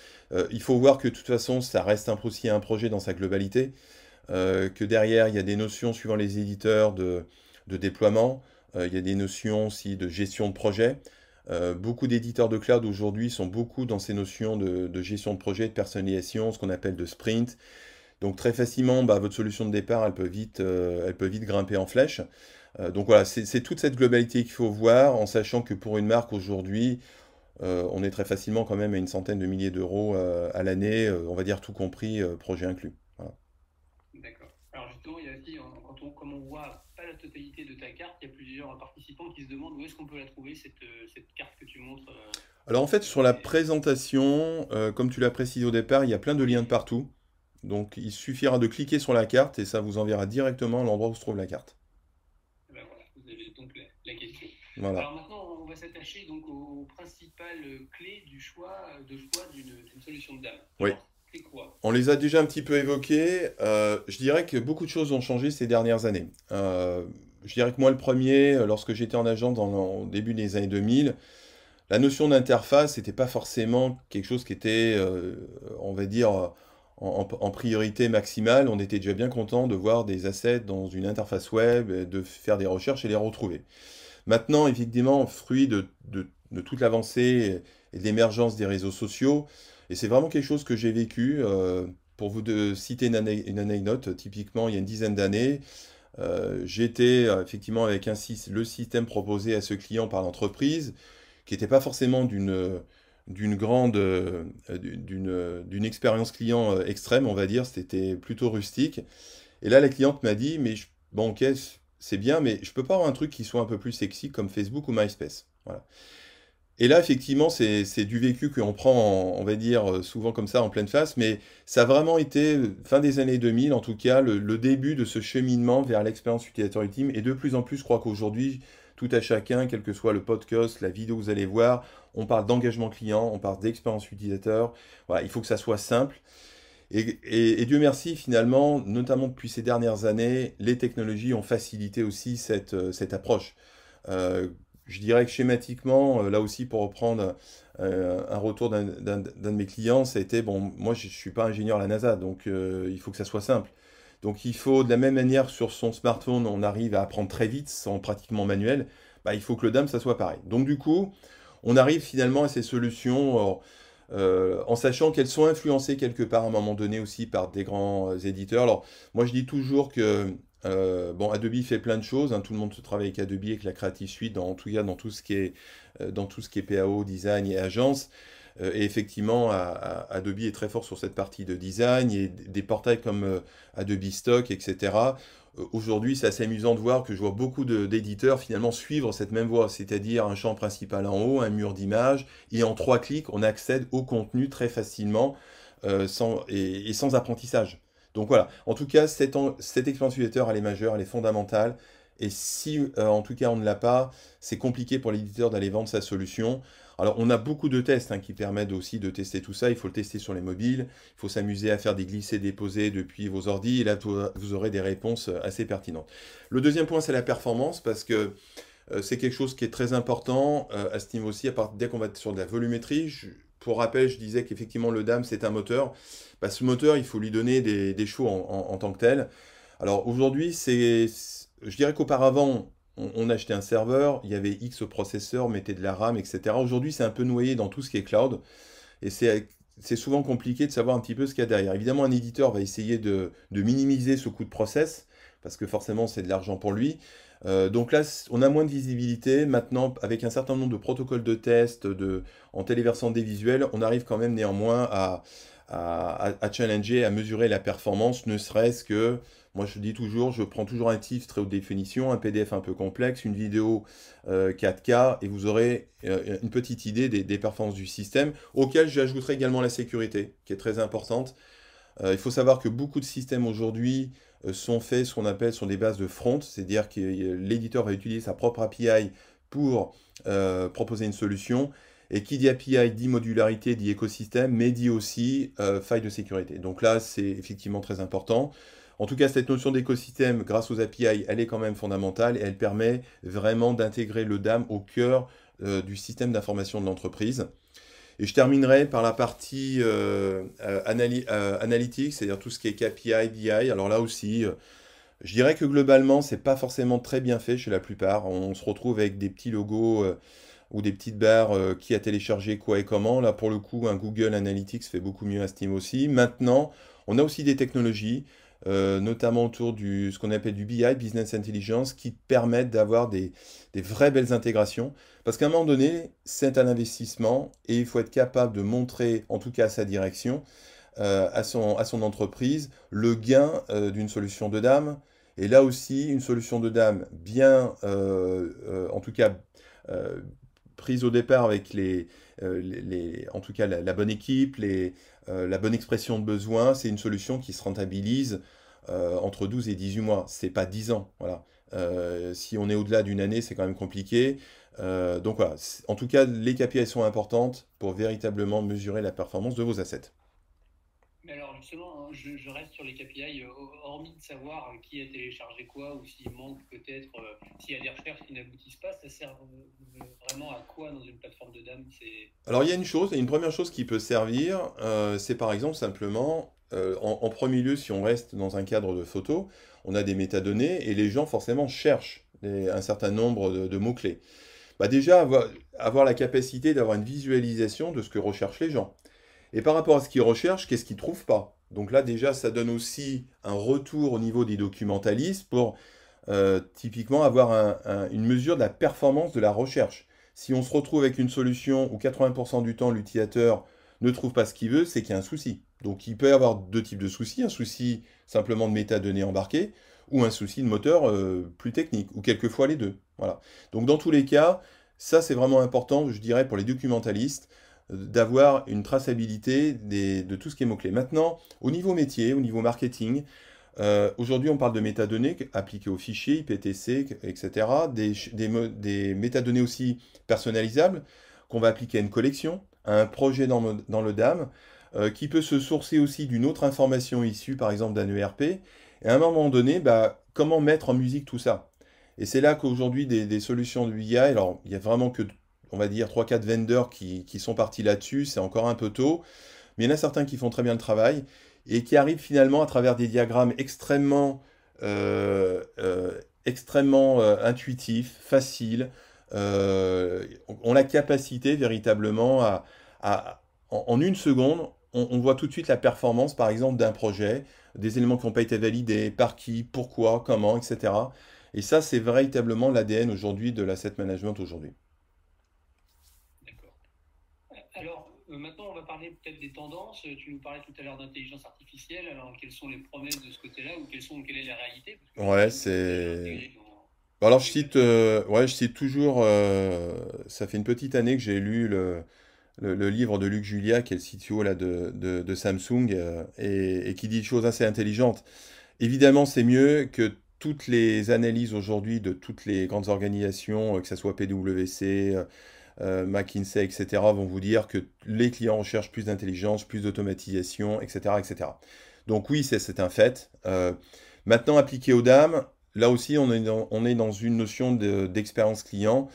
il faut voir que de toute façon, ça reste aussi un projet dans sa globalité, que derrière, il y a des notions suivant les éditeurs de, déploiement, il y a des notions aussi de gestion de projet. beaucoup d'éditeurs de cloud aujourd'hui sont beaucoup dans ces notions de, de, gestion de projet, de personnalisation, ce qu'on appelle de sprint. Donc très facilement, bah, votre solution de départ, elle peut vite, euh, elle peut vite grimper en flèche. Euh, donc voilà, c'est toute cette globalité qu'il faut voir, en sachant que pour une marque aujourd'hui, euh, on est très facilement quand même à une centaine de milliers d'euros à l'année, on va dire tout compris, projet inclus. D'accord. Alors justement, il y a aussi, quand on, comme on voit pas la totalité de ta carte, il y a plusieurs participants qui se demandent où est-ce qu'on peut la trouver, cette, cette, carte que tu montres. Alors en fait, sur la présentation, comme tu l'as précisé au départ, il y a plein de liens de partout. Donc il suffira de cliquer sur la carte et ça vous enverra directement à l'endroit où se trouve la carte. Eh ben voilà, vous avez donc la, question. Alors maintenant, on va s'attacher donc aux principales clés du choix, de choix d'une solution de dame. Oui. Quoi? On les a déjà un petit peu évoquées. Euh, je dirais que beaucoup de choses ont changé ces dernières années. Euh, je dirais que moi, le premier, lorsque j'étais en agent dans, au début des années 2000, la notion d'interface n'était pas forcément quelque chose qui était, euh, on va dire, en, priorité maximale, on était déjà bien content de voir des assets dans une interface web, de faire des recherches et les retrouver. Maintenant, effectivement, fruit de, toute l'avancée et de l'émergence des réseaux sociaux, et c'est vraiment quelque chose que j'ai vécu. Euh, pour vous citer une, anecdote, typiquement, il y a une dizaine d'années, euh, j'étais euh, effectivement avec un, le système proposé à ce client par l'entreprise, qui n'était pas forcément d'une d'une grande, euh, d'une expérience client euh, extrême, on va dire. C'était plutôt rustique. Et là, la cliente m'a dit, mais bon, ok, c'est bien, mais je peux pas avoir un truc qui soit un peu plus sexy comme Facebook ou MySpace. Voilà. Et là, effectivement, c'est du vécu qu'on prend, on va dire, euh, souvent comme ça, en pleine face, mais ça a vraiment été, fin des années 2000, en tout cas, le, le début de ce cheminement vers l'expérience utilisateur ultime. Et de plus en plus, je crois qu'aujourd'hui, tout à chacun, quel que soit le podcast, la vidéo que vous allez voir, on parle d'engagement client, on parle d'expérience utilisateur. Voilà, il faut que ça soit simple. Et, Dieu merci, finalement, notamment depuis ces dernières années, les technologies ont facilité aussi cette, euh, cette approche. Euh, je dirais que schématiquement, euh, là aussi pour reprendre un retour d'un de mes clients, ça a été, bon, moi je ne suis pas ingénieur à la NASA, donc il faut que ça soit simple. Donc il faut, de la même manière, sur son smartphone, on arrive à apprendre très vite, sans pratiquement manuel, bah, il faut que le DAM, ça soit pareil. Donc du coup, on arrive finalement à ces solutions euh, en sachant qu'elles sont influencées quelque part à un moment donné aussi par des grands euh, éditeurs. Alors moi je dis toujours que euh, bon, Adobe fait plein de choses, hein. tout le monde se travaille avec Adobe, avec la Creative Suite, dans, tout cas dans tout ce qui est, PAO, design et agence. et effectivement, Adobe est très fort sur cette partie de design. A des portails comme Adobe Stock, etc. Euh, aujourd'hui, c'est assez amusant de voir que je vois beaucoup d'éditeurs finalement suivre cette même voie, c'est-à-dire un champ principal en haut, un mur d'image, et en trois clics, on accède au contenu très facilement euh, et, sans apprentissage. Donc voilà, en tout cas, cette, cette expérience utilisateur, elle est majeure, elle est fondamentale, Et si, euh, en tout cas, on ne l'a pas, c'est compliqué pour l'éditeur d'aller vendre sa solution. Alors, on a beaucoup de tests hein, qui permettent aussi de tester tout ça. Il faut le tester sur les mobiles. Il faut s'amuser à faire des glissés-déposés depuis vos ordi. Et là, vous aurez des réponses euh, assez pertinentes. Le deuxième point, c'est la performance parce que euh, c'est quelque chose qui est très important à ce niveau aussi. À part, dès qu'on va sur de la volumétrie, pour rappel, je disais qu'effectivement, le DAM, c'est un moteur. Bah, ce moteur, il faut lui donner des, des choix en, tant que tel. Alors aujourd'hui, c'est, je dirais qu'auparavant, on, achetait un serveur, il y avait X processeurs, on mettait de la RAM, etc. Aujourd'hui, c'est un peu noyé dans tout ce qui est cloud. Et c'est, souvent compliqué de savoir un petit peu ce qu'il y a derrière. Évidemment, un éditeur va essayer de, minimiser ce coût de process, parce que forcément, c'est de l'argent pour lui. Euh, donc là, on a moins de visibilité. Maintenant, avec un certain nombre de protocoles de test de, en téléversant des visuels, on arrive quand même néanmoins à, à, challenger, à mesurer la performance, ne serait-ce que, moi je dis toujours, je prends toujours un titre très haute définition, un PDF un peu complexe, une vidéo 4K, euh, et vous aurez euh, une petite idée des, performances du système, auquel j'ajouterai également la sécurité, qui est très importante. Euh, il faut savoir que beaucoup de systèmes aujourd'hui sont faits, ce qu'on appelle sur des bases de front, c'est-à-dire que l'éditeur va utiliser sa propre API pour proposer une solution, et qui dit API dit modularité, dit écosystème, mais dit aussi faille de sécurité. Donc là, c'est effectivement très important. En tout cas, cette notion d'écosystème, grâce aux API, elle est quand même fondamentale et elle permet vraiment d'intégrer le DAM au cœur euh, du système d'information de l'entreprise. Et je terminerai par la partie euh, analytique, c'est-à-dire tout ce qui est KPI, BI. Alors là aussi, je dirais que globalement, c'est pas forcément très bien fait chez la plupart. On se retrouve avec des petits logos ou des petites barres euh, qui a téléchargé quoi et comment. Là, pour le coup, un Google Analytics fait beaucoup mieux à Steam aussi. Maintenant, on a aussi des technologies, euh, notamment autour du ce qu'on appelle du BI, Business Intelligence, qui permettent d'avoir des, des, vraies belles intégrations. Parce qu'à un moment donné, c'est un investissement et il faut être capable de montrer, en tout cas à sa direction, euh, à, son, à son entreprise, le gain d'une solution de dame. Et là aussi, une solution de dame bien, en tout cas, prise au départ avec euh, en tout cas la, bonne équipe, euh, la bonne expression de besoin, c'est une solution qui se rentabilise euh, entre 12 et 18 mois. C'est pas 10 ans. Voilà. si on est au-delà d'une année, c'est quand même compliqué. donc voilà. En tout cas, les KPI sont importantes pour véritablement mesurer la performance de vos assets. Alors justement, hein, je, reste sur les KPI, euh, hormis de savoir euh, qui a téléchargé quoi ou s'il manque peut-être, euh, s'il y a des recherches qui n'aboutissent pas, ça sert vraiment à quoi dans une plateforme de DAM Alors il y a une chose, une première chose qui peut servir, c'est par exemple simplement, en, premier lieu, si on reste dans un cadre de photo, on a des métadonnées et les gens forcément cherchent un certain nombre de, mots-clés. Bah déjà, avoir la capacité d'avoir une visualisation de ce que recherchent les gens. Et par rapport à ce qu'ils recherchent, qu'est-ce qu'ils ne trouvent pas? Donc là, déjà, ça donne aussi un retour au niveau des documentalistes pour euh, typiquement avoir une mesure de la performance de la recherche. Si on se retrouve avec une solution où 80% du temps l'utilisateur ne trouve pas ce qu'il veut, c'est qu'il y a un souci. Donc il peut y avoir deux types de soucis, un souci simplement de métadonnées embarquées ou un souci de moteur euh, plus technique, ou quelquefois les deux. Voilà. Donc dans tous les cas, ça c'est vraiment important, je dirais, pour les documentalistes, d'avoir une traçabilité de tout ce qui est mots-clés. Maintenant, au niveau métier, au niveau marketing, euh, aujourd'hui on parle de métadonnées appliquées aux fichiers, IPTC, etc. Des, des, métadonnées aussi personnalisables qu'on va appliquer à une collection, à un projet dans, le DAM, euh, qui peut se sourcer aussi d'une autre information issue par exemple d'un ERP. Et à un moment donné, bah, comment mettre en musique tout ça? Et c'est là qu'aujourd'hui des, des, solutions de BI, alors il n'y a vraiment que on va dire, 3-4 vendeurs qui, sont partis là-dessus, c'est encore un peu tôt, mais il y en a certains qui font très bien le travail et qui arrivent finalement à travers des diagrammes extrêmement, euh, euh, extrêmement euh, intuitifs, faciles, ont la capacité véritablement à, en, une seconde, on, voit tout de suite la performance, par exemple, d'un projet, des éléments qui n'ont pas été validés, par qui, pourquoi, comment, etc. Et ça, c'est véritablement l'ADN aujourd'hui de l'asset management aujourd'hui. Euh, maintenant, on va parler peut-être des tendances. Tu nous parlais tout à l'heure d'intelligence artificielle. Alors, quelles sont les promesses de ce côté-là ou quelles sont, quelle est la réalité? Ouais, c'est. Alors, je cite, euh, ouais, je cite toujours. Euh, ça fait une petite année que j'ai lu le, le, livre de Luc Julia, qui est le CTO là, de, de, Samsung, et, et, qui dit des choses assez intelligentes. Évidemment, c'est mieux que toutes les analyses aujourd'hui de toutes les grandes organisations, que ce soit PwC, McKinsey, etc., vont vous dire que les clients recherchent plus d'intelligence, plus d'automatisation, etc., etc. Donc oui, c'est un fait. maintenant, appliqué aux dames, là aussi, on est dans, une notion d'expérience client.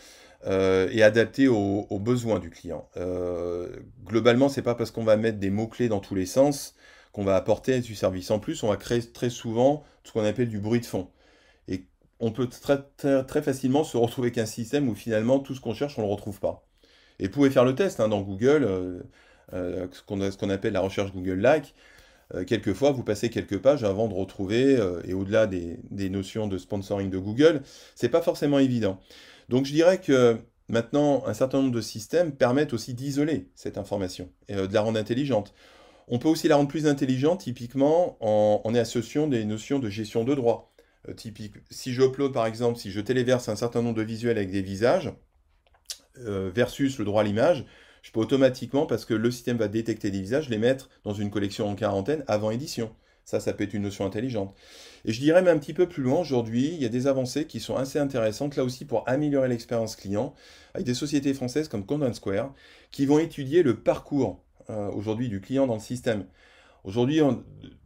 Euh, et adapté aux, besoins du client. Euh, globalement, c'est pas parce qu'on va mettre des mots-clés dans tous les sens qu'on va apporter du service. En plus, on va créer très souvent ce qu'on appelle du bruit de fond. On peut très, facilement se retrouver avec un système où finalement tout ce qu'on cherche, on ne le retrouve pas. Et vous pouvez faire le test hein, dans Google, euh, ce qu'on appelle la recherche Google-like. quelquefois, vous passez quelques pages avant de retrouver, et au-delà des, notions de sponsoring de Google, c'est pas forcément évident. Donc je dirais que maintenant, un certain nombre de systèmes permettent aussi d'isoler cette information et euh, de la rendre intelligente. On peut aussi la rendre plus intelligente, typiquement en, en associant des notions de gestion de droit. Euh, typique, si je upload par exemple, si je téléverse un certain nombre de visuels avec des visages, euh, versus le droit à l'image, je peux automatiquement, parce que le système va détecter des visages, les mettre dans une collection en quarantaine avant édition. Ça, ça peut être une notion intelligente. Et je dirais même un petit peu plus loin, aujourd'hui, il y a des avancées qui sont assez intéressantes, là aussi pour améliorer l'expérience client, avec des sociétés françaises comme Content Square, qui vont étudier le parcours euh, aujourd'hui du client dans le système. Aujourd'hui,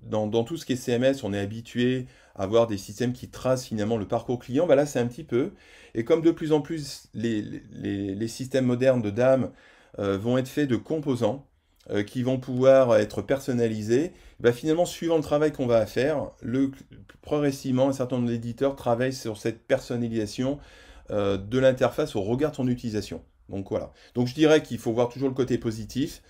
dans, tout ce qui est CMS, on est habitué avoir des systèmes qui tracent finalement le parcours client. Bah là, c'est un petit peu. Et comme de plus en plus les, systèmes modernes de DAM euh, vont être faits de composants, euh, qui vont pouvoir être personnalisés, bah, finalement, suivant le travail qu'on va faire, progressivement, un certain nombre d'éditeurs travaillent sur cette personnalisation euh, de l'interface au regard de son utilisation. Donc voilà. Donc je dirais qu'il faut voir toujours le côté positif.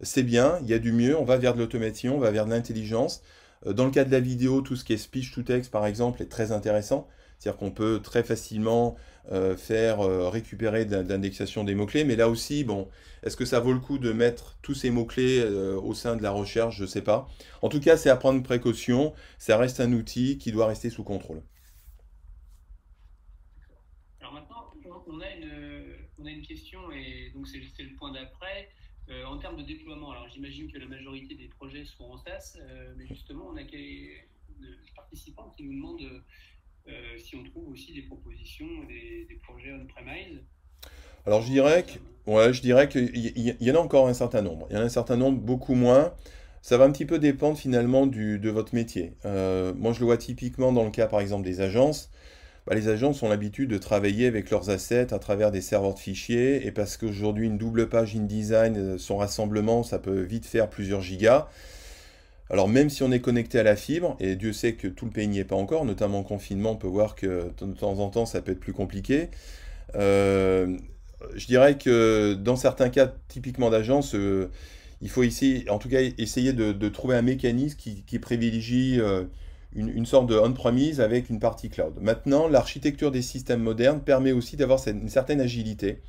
C'est bien, il y a du mieux, on va vers de l'automation, on va vers de l'intelligence. Euh, dans le cas de la vidéo, tout ce qui est speech to text, par exemple, est très intéressant. C'est-à-dire qu'on peut très facilement euh, faire euh, récupérer de l'indexation des mots-clés. Mais là aussi, bon, est-ce que ça vaut le coup de mettre tous ces mots-clés au sein de la recherche? Je ne sais pas. En tout cas, c'est à prendre précaution. Ça reste un outil qui doit rester sous contrôle. Alors maintenant, on a une, question, et donc c'est le point d'après. En termes de déploiement, alors j'imagine que la majorité des projets sont en SaaS, mais justement, on a des participants qui nous demandent euh, si on trouve aussi des propositions, des, projets on-premise? Alors je dirais que, ouais, je dirais qu'il y, en a encore un certain nombre. Il y en a un certain nombre, beaucoup moins. Ça va un petit peu dépendre finalement de votre métier. Euh, moi, je le vois typiquement dans le cas, par exemple, des agences. Bah, les agences ont l'habitude de travailler avec leurs assets à travers des serveurs de fichiers. Et parce qu'aujourd'hui, une double page InDesign, euh, son rassemblement, ça peut vite faire plusieurs gigas. Alors même si on est connecté à la fibre, et Dieu sait que tout le pays n'y est pas encore, notamment en confinement, on peut voir que de temps en temps ça peut être plus compliqué. Euh, je dirais que dans certains cas, typiquement d'agence, euh, il faut essayer, en tout cas essayer de, trouver un mécanisme qui, privilégie une, sorte de on-premise avec une partie cloud. Maintenant, l'architecture des systèmes modernes permet aussi d'avoir une certaine agilité,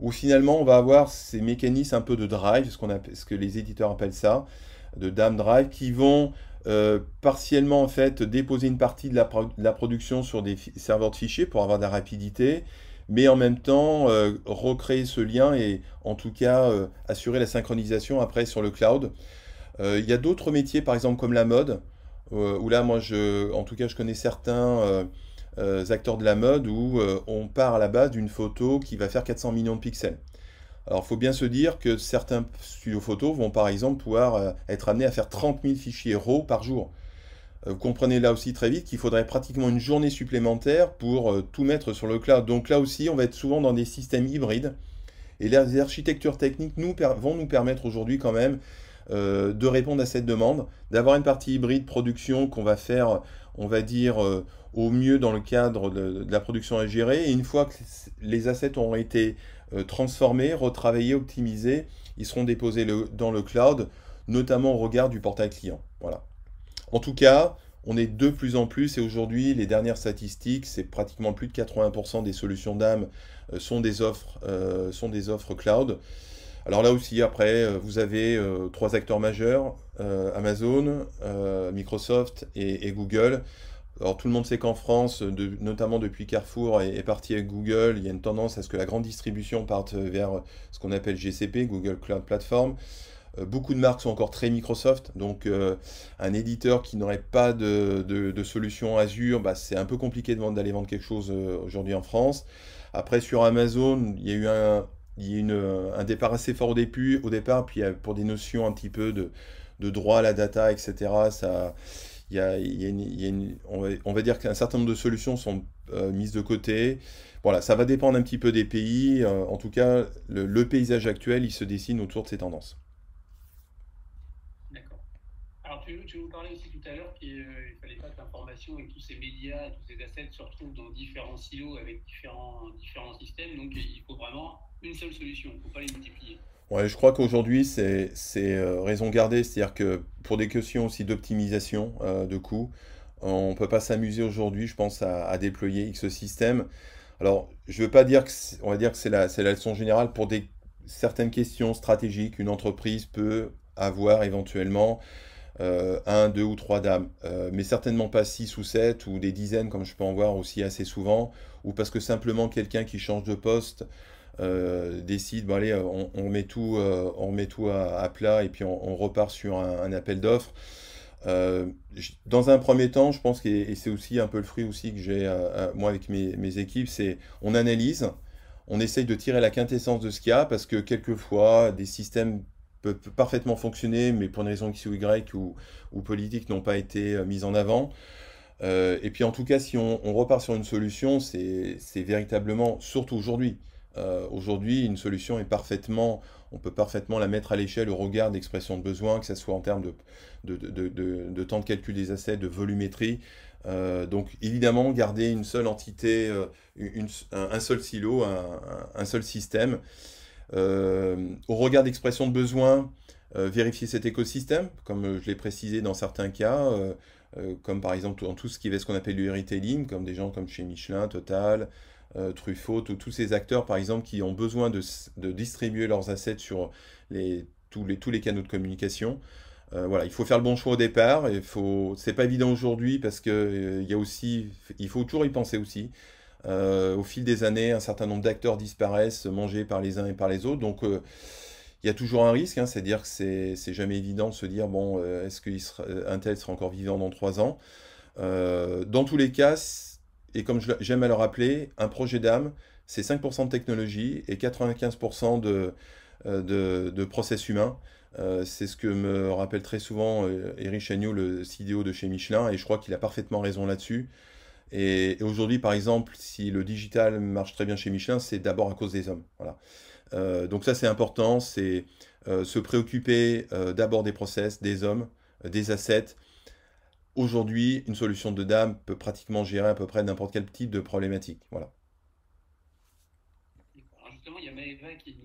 où finalement on va avoir ces mécanismes un peu de drive, ce, ce que les éditeurs appellent ça, de Dam Drive qui vont euh, partiellement en fait déposer une partie de la, production sur des serveurs de fichiers pour avoir de la rapidité, mais en même temps euh, recréer ce lien et en tout cas euh, assurer la synchronisation après sur le cloud. Il y a d'autres métiers par exemple comme la mode, où là moi je, en tout cas je connais certains acteurs de la mode où on part à la base d'une photo qui va faire 400 millions de pixels. Alors, il faut bien se dire que certains studios photo vont par exemple pouvoir euh, être amenés à faire 30 000 fichiers RAW par jour. Euh, vous comprenez là aussi très vite qu'il faudrait pratiquement une journée supplémentaire pour euh, tout mettre sur le cloud. Donc là aussi, on va être souvent dans des systèmes hybrides. Et les architectures techniques nous, vont nous permettre aujourd'hui quand même de répondre à cette demande, d'avoir une partie hybride production qu'on va faire, on va dire, au mieux dans le cadre de, la production à gérer. Et une fois que les assets auront été euh, transformés, retravaillés, optimisés. Ils seront déposés dans le cloud, notamment au regard du portail client. Voilà. En tout cas, on est de plus en plus, et aujourd'hui, les dernières statistiques, c'est pratiquement plus de 80% des solutions d'âme euh, sont euh, sont des offres cloud. Alors là aussi, après, vous avez trois acteurs majeurs, Amazon, Microsoft et, Google. Alors tout le monde sait qu'en France, notamment depuis Carrefour est, parti avec Google, il y a une tendance à ce que la grande distribution parte vers ce qu'on appelle GCP, Google Cloud Platform. beaucoup de marques sont encore très Microsoft, donc un éditeur qui n'aurait pas de, solution Azure, bah, c'est un peu compliqué d'aller vendre quelque chose aujourd'hui en France. Après, sur Amazon, il y a eu un, un départ assez fort au début, au départ, puis pour des notions un petit peu de, droit à la data, etc., ça, il y a, on, va, dire qu'un certain nombre de solutions sont mises de côté. Voilà, ça va dépendre un petit peu des pays. Euh, en tout cas, le, paysage actuel, il se dessine autour de ces tendances. D'accord. Alors, tu, tu, nous parlais aussi tout à l'heure qu'il euh, fallait pas que l'information et tous ces médias, tous ces assets se retrouvent dans différents silos avec différents, différents systèmes. Donc, il faut vraiment une seule solution. Il ne faut pas les multiplier. Ouais, je crois qu'aujourd'hui, c'est euh, raison gardée. C'est-à-dire que pour des questions aussi d'optimisation de coûts, on ne peut pas s'amuser aujourd'hui, je pense, à, déployer X système alors, je ne veux pas dire que va dire que c'est la, la leçon générale pour des certaines questions stratégiques. Une entreprise peut avoir éventuellement euh, un, deux ou trois dames, euh, mais certainement pas six ou sept ou des dizaines comme je peux en voir aussi assez souvent, ou parce que simplement quelqu'un qui change de poste euh, décide, bon allez, on, met tout, on tout à, plat et puis on, repart sur un appel d'offres. Dans un premier temps, je pense que et c'est aussi un peu le fruit aussi que j'ai moi avec mes, équipes, c'est on analyse, on essaye de tirer la quintessence de ce qu'il y a parce que quelquefois des systèmes peuvent parfaitement fonctionner, mais pour une raison X ou Y ou, politique n'ont pas été mis en avant. et puis en tout cas, si on, repart sur une solution, c'est véritablement, surtout aujourd'hui, aujourd'hui, une solution est parfaitement on peut parfaitement la mettre à l'échelle au regard d'expression de besoin, que ce soit en termes de, temps de calcul des assets, de volumétrie. Euh, donc évidemment, garder une seule entité, euh, un, seul silo, un, seul système. Euh, au regard d'expression de besoin, vérifier cet écosystème, comme je l'ai précisé dans certains cas, comme par exemple dans tout ce qui est ce qu'on appelle le retailing, comme des gens comme chez Michelin, Total, euh, Truffaut, tous ces acteurs, par exemple, qui ont besoin de, distribuer leurs assets sur tous, les, canaux de communication. Euh, voilà, il faut faire le bon choix au départ. Il faut, c'est pas évident aujourd'hui parce que euh, il y a aussi, il faut toujours y penser aussi. Au fil des années, un certain nombre d'acteurs disparaissent, mangés par les uns et par les autres. Donc, il y a toujours un risque, hein, c'est-à-dire que c'est, jamais évident de se dire bon, est-ce qu'un tel sera encore vivant dans trois ans? Dans tous les cas, et comme j'aime à le rappeler, un projet d'âme, c'est 5% de technologie et 95% de, euh, de, de, process humain. Euh, c'est ce que me rappelle très souvent euh, Eric Chagnot, le CDO de chez Michelin, et je crois qu'il a parfaitement raison là-dessus. Et, aujourd'hui, par exemple, si le digital marche très bien chez Michelin, c'est d'abord à cause des hommes. Voilà. donc ça, c'est important, c'est se préoccuper d'abord des process, des hommes, des assets, Aujourd'hui, une solution de dame peut pratiquement gérer à peu près n'importe quel type de problématique. Voilà. Justement, il y a Maëva qui,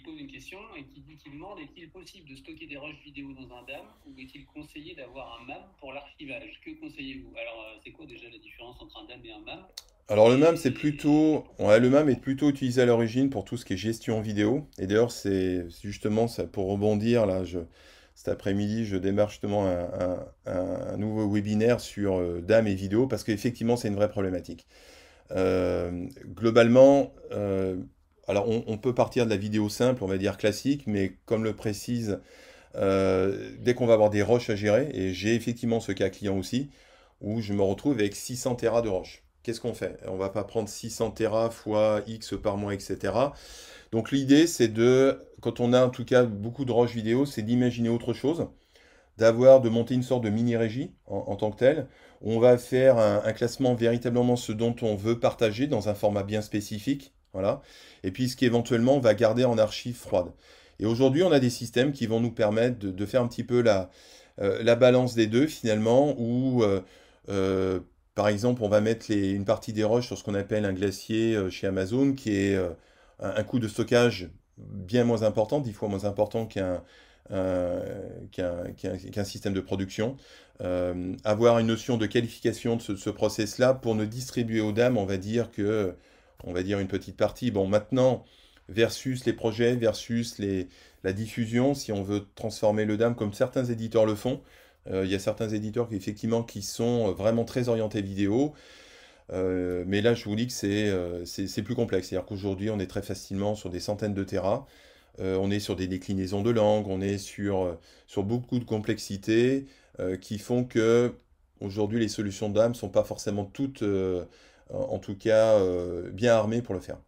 pose une question et qui dit qu'il demande est-il possible de stocker des rushs vidéo dans un DAM ou est-il conseillé d'avoir un MAM pour l'archivage? Que conseillez-vous? Alors, euh, c'est quoi déjà la différence entre un DAM et un MAM? Alors le MAM c'est plutôt ouais, le MAM est plutôt utilisé à l'origine pour tout ce qui est gestion vidéo. Et d'ailleurs c'est justement ça pour rebondir là je cet après-midi, je démarre justement un, nouveau webinaire sur euh, DAM et vidéo parce qu'effectivement, c'est une vraie problématique. Euh, globalement, alors on, peut partir de la vidéo simple, on va dire classique, mais comme le précise, dès qu'on va avoir des roches à gérer, et j'ai effectivement ce cas client aussi, où je me retrouve avec 600 Tera de roches. Qu'est-ce qu'on fait? On va pas prendre 600 Tera fois X par mois, etc. Donc l'idée, c'est de, quand on a en tout cas beaucoup de roches vidéo, c'est d'imaginer autre chose, d'avoir, de monter une sorte de mini-régie en, tant que telle, on va faire un, classement véritablement ce dont on veut partager dans un format bien spécifique, voilà, et puis ce qui éventuellement va garder en archive froide. Et aujourd'hui, on a des systèmes qui vont nous permettre de, faire un petit peu la, euh, la balance des deux finalement, où euh, euh, par exemple, on va mettre une partie des roches sur ce qu'on appelle un glacier chez Amazon, qui est un, coût de stockage bien moins important, dix fois moins important qu'un système de production. Avoir une notion de qualification de ce, process-là pour ne distribuer aux dames, on va dire que, on va dire une petite partie. Bon, maintenant, versus les projets, versus la diffusion, si on veut transformer le DAM comme certains éditeurs le font. Euh, il y a certains éditeurs qui, effectivement, qui sont vraiment très orientés vidéo. Euh, mais là, je vous dis que c'est euh, plus complexe. C'est-à-dire qu'aujourd'hui, on est très facilement sur des centaines de terras. on est sur des déclinaisons de langue, on est sur, sur beaucoup de complexités qui font que aujourd'hui les solutions d'âme ne sont pas forcément toutes, en tout cas, bien armées pour le faire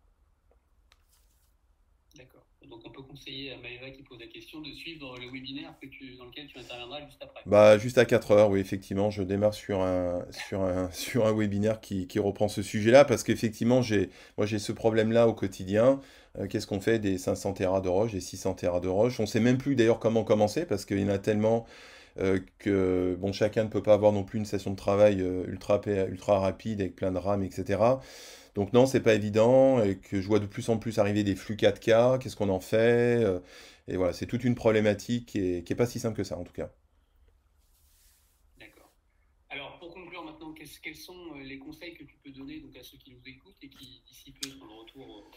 on peut conseiller à Maëva qui pose la question de suivre le webinaire que tu, dans lequel tu interviendras juste après. Bah, juste à 4 heures, oui, effectivement, je démarre sur un, sur un, sur un webinaire qui, qui reprend ce sujet-là parce qu'effectivement, j'ai, moi j'ai ce problème-là au quotidien. Euh, qu'est-ce qu'on fait des 500 Tera de roche, des 600 Tera de roche? On ne sait même plus d'ailleurs comment commencer parce qu'il y en a tellement. Euh, que bon, chacun ne peut pas avoir non plus une session de travail euh, ultra, ultra rapide avec plein de RAM, etc. Donc non, c'est pas évident, et que je vois de plus en plus arriver des flux 4K, qu'est-ce qu'on en fait euh, Et voilà, c'est toute une problématique qui est, pas si simple que ça en tout cas. D'accord. Alors pour conclure maintenant, quels sont les conseils que tu peux donner donc, à ceux qui nous écoutent et qui d'ici peu seront de retour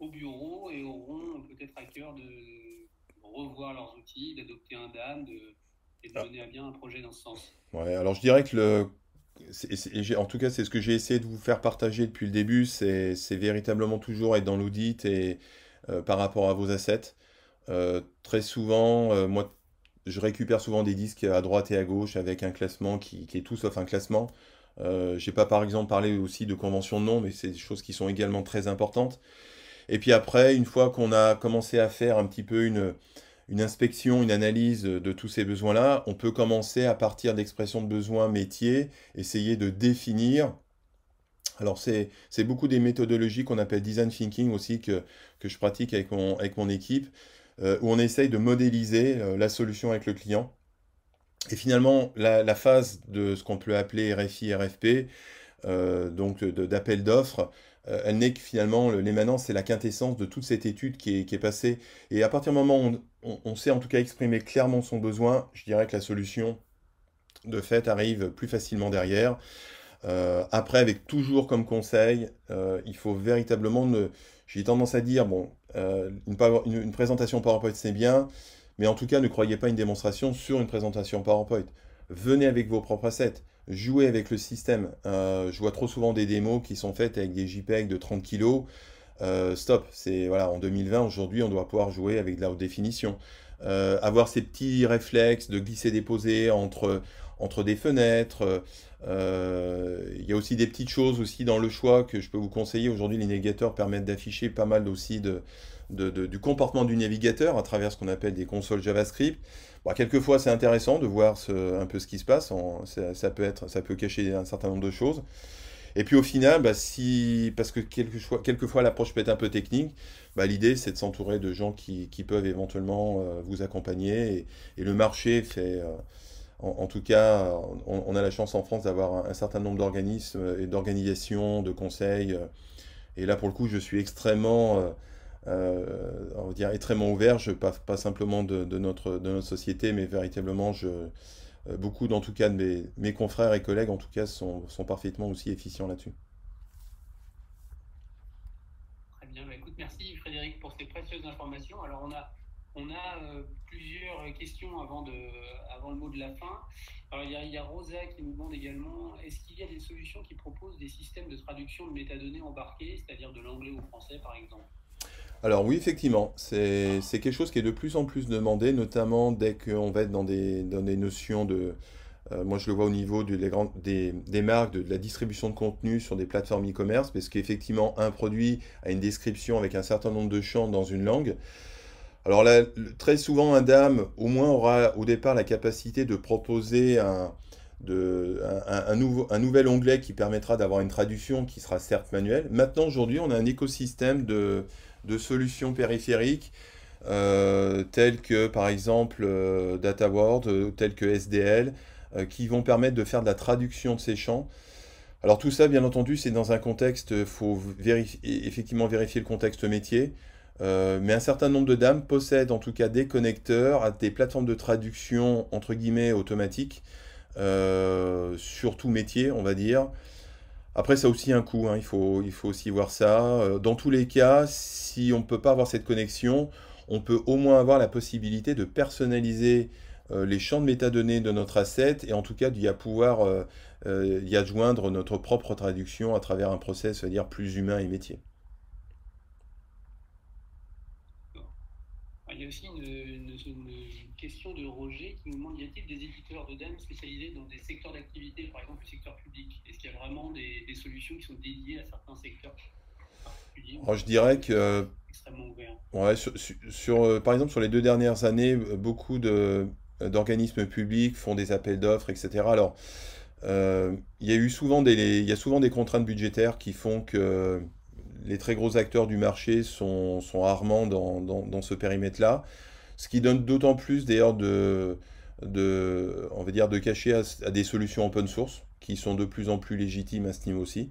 au bureau et auront peut-être à cœur de revoir leurs outils, d'adopter un DAM, de, et de ah. mener à bien un projet dans ce sens Ouais, alors je dirais que le en tout cas, c'est ce que j'ai essayé de vous faire partager depuis le début, c'est véritablement toujours être dans l'audit et euh, par rapport à vos assets. Euh, très souvent, euh, moi, je récupère souvent des disques à droite et à gauche avec un classement qui, est tout sauf un classement. Je n'ai pas par exemple parlé aussi de convention de nom, mais c'est des choses qui sont également très importantes. Et puis après, une fois qu'on a commencé à faire un petit peu une, une inspection, une analyse de tous ces besoins-là, on peut commencer à partir d'expressions de besoins métiers, essayer de définir. Alors c'est beaucoup des méthodologies qu'on appelle design thinking aussi que, que je pratique avec mon, avec mon équipe, euh, où on essaye de modéliser euh, la solution avec le client. Et finalement, la, phase de ce qu'on peut appeler RFI, RFP, euh, donc d'appel d'offres, elle n'est que finalement, l'émanence, c'est la quintessence de toute cette étude qui est, passée. Et à partir du moment où on, sait en tout cas exprimer clairement son besoin, je dirais que la solution, de fait, arrive plus facilement derrière. Euh, après, avec toujours comme conseil, euh, il faut véritablement ne... J'ai tendance à dire, bon, une, présentation PowerPoint c'est bien, mais en tout cas, ne croyez pas une démonstration sur une présentation PowerPoint. Venez avec vos propres assets jouer avec le système. Euh, je vois trop souvent des démos qui sont faites avec des JPEG de 30 kg. Euh, stop, c'est voilà, en 2020, aujourd'hui, on doit pouvoir jouer avec de la haute définition. Euh, avoir ces petits réflexes de glisser-déposer entre, entre des fenêtres. Il y a aussi des petites choses aussi dans le choix que je peux vous conseiller. Aujourd'hui, les navigateurs permettent d'afficher pas mal aussi de, du comportement du navigateur à travers ce qu'on appelle des consoles JavaScript. Quelquefois, c'est intéressant de voir un peu ce qui se passe. ça, peut être, ça peut cacher un certain nombre de choses. Et puis au final, bah, si, parce que quelquefois, quelquefois l'approche peut être un peu technique, bah, l'idée c'est de s'entourer de gens qui, peuvent éventuellement euh, vous accompagner. Et, le marché fait, euh, en, tout cas, on, a la chance en France d'avoir un, certain nombre d'organismes et d'organisations, de conseils. et là, pour le coup, je suis extrêmement euh, euh, on va dire, extrêmement ouvert, je, pas, pas simplement de, notre, de notre société, mais véritablement, je, euh, beaucoup d'en tout cas de mes, confrères et collègues en tout cas sont, parfaitement aussi efficients là-dessus. Très bien, bah, écoute, merci Frédéric pour ces précieuses informations. Alors on a, on a euh, plusieurs questions avant, de, avant le mot de la fin. Alors il y, a, Rosa qui nous demande également, est-ce qu'il y a des solutions qui proposent des systèmes de traduction de métadonnées embarqués, c'est-à-dire de l'anglais au français par exemple? Alors oui, effectivement, c'est quelque chose qui est de plus en plus demandé, notamment dès qu'on va être dans des, notions de... Euh, moi, je le vois au niveau des, des, marques, de, la distribution de contenu sur des plateformes e-commerce, parce qu'effectivement, un produit a une description avec un certain nombre de champs dans une langue. Alors là, très souvent, un DAM, au moins, aura au départ la capacité de proposer un, nouveau, un nouvel onglet qui permettra d'avoir une traduction qui sera certes manuelle. Maintenant, aujourd'hui, on a un écosystème de de solutions périphériques euh, telles que par exemple euh, DataWord, euh, telles que SDL, qui vont permettre de faire de la traduction de ces champs. Alors tout ça, bien entendu, c'est dans un contexte, il faut effectivement vérifier le contexte métier, mais un certain nombre de dames possèdent en tout cas des connecteurs à des plateformes de traduction entre guillemets automatiques, sur tout métier, on va dire. Après, ça a aussi un coût, hein, il, faut, il faut aussi voir ça. Euh, dans tous les cas, si on ne peut pas avoir cette connexion, on peut au moins avoir la possibilité de personnaliser euh, les champs de métadonnées de notre asset et en tout cas d'y pouvoir euh, y adjoindre notre propre traduction à travers un process, à dire plus humain et métier. il y a aussi une, question de Roger qui nous demande y a-t-il des éditeurs de DAM spécialisés dans des secteurs d'activité, par exemple le secteur public? Est-ce qu'il y a vraiment des, solutions qui sont dédiées à certains secteurs particuliers? Je dirais que. Extrêmement ouvert. Ouais, sur, euh, par exemple, sur les deux dernières années, beaucoup d'organismes publics font des appels d'offres, etc. Alors, euh, il y a eu souvent des, il y a souvent des contraintes budgétaires qui font que les très gros acteurs du marché sont, rarement dans, ce périmètre-là, ce qui donne d'autant plus d'ailleurs de, de, on va dire, de cacher à, des solutions open source qui sont de plus en plus légitimes à ce niveau aussi.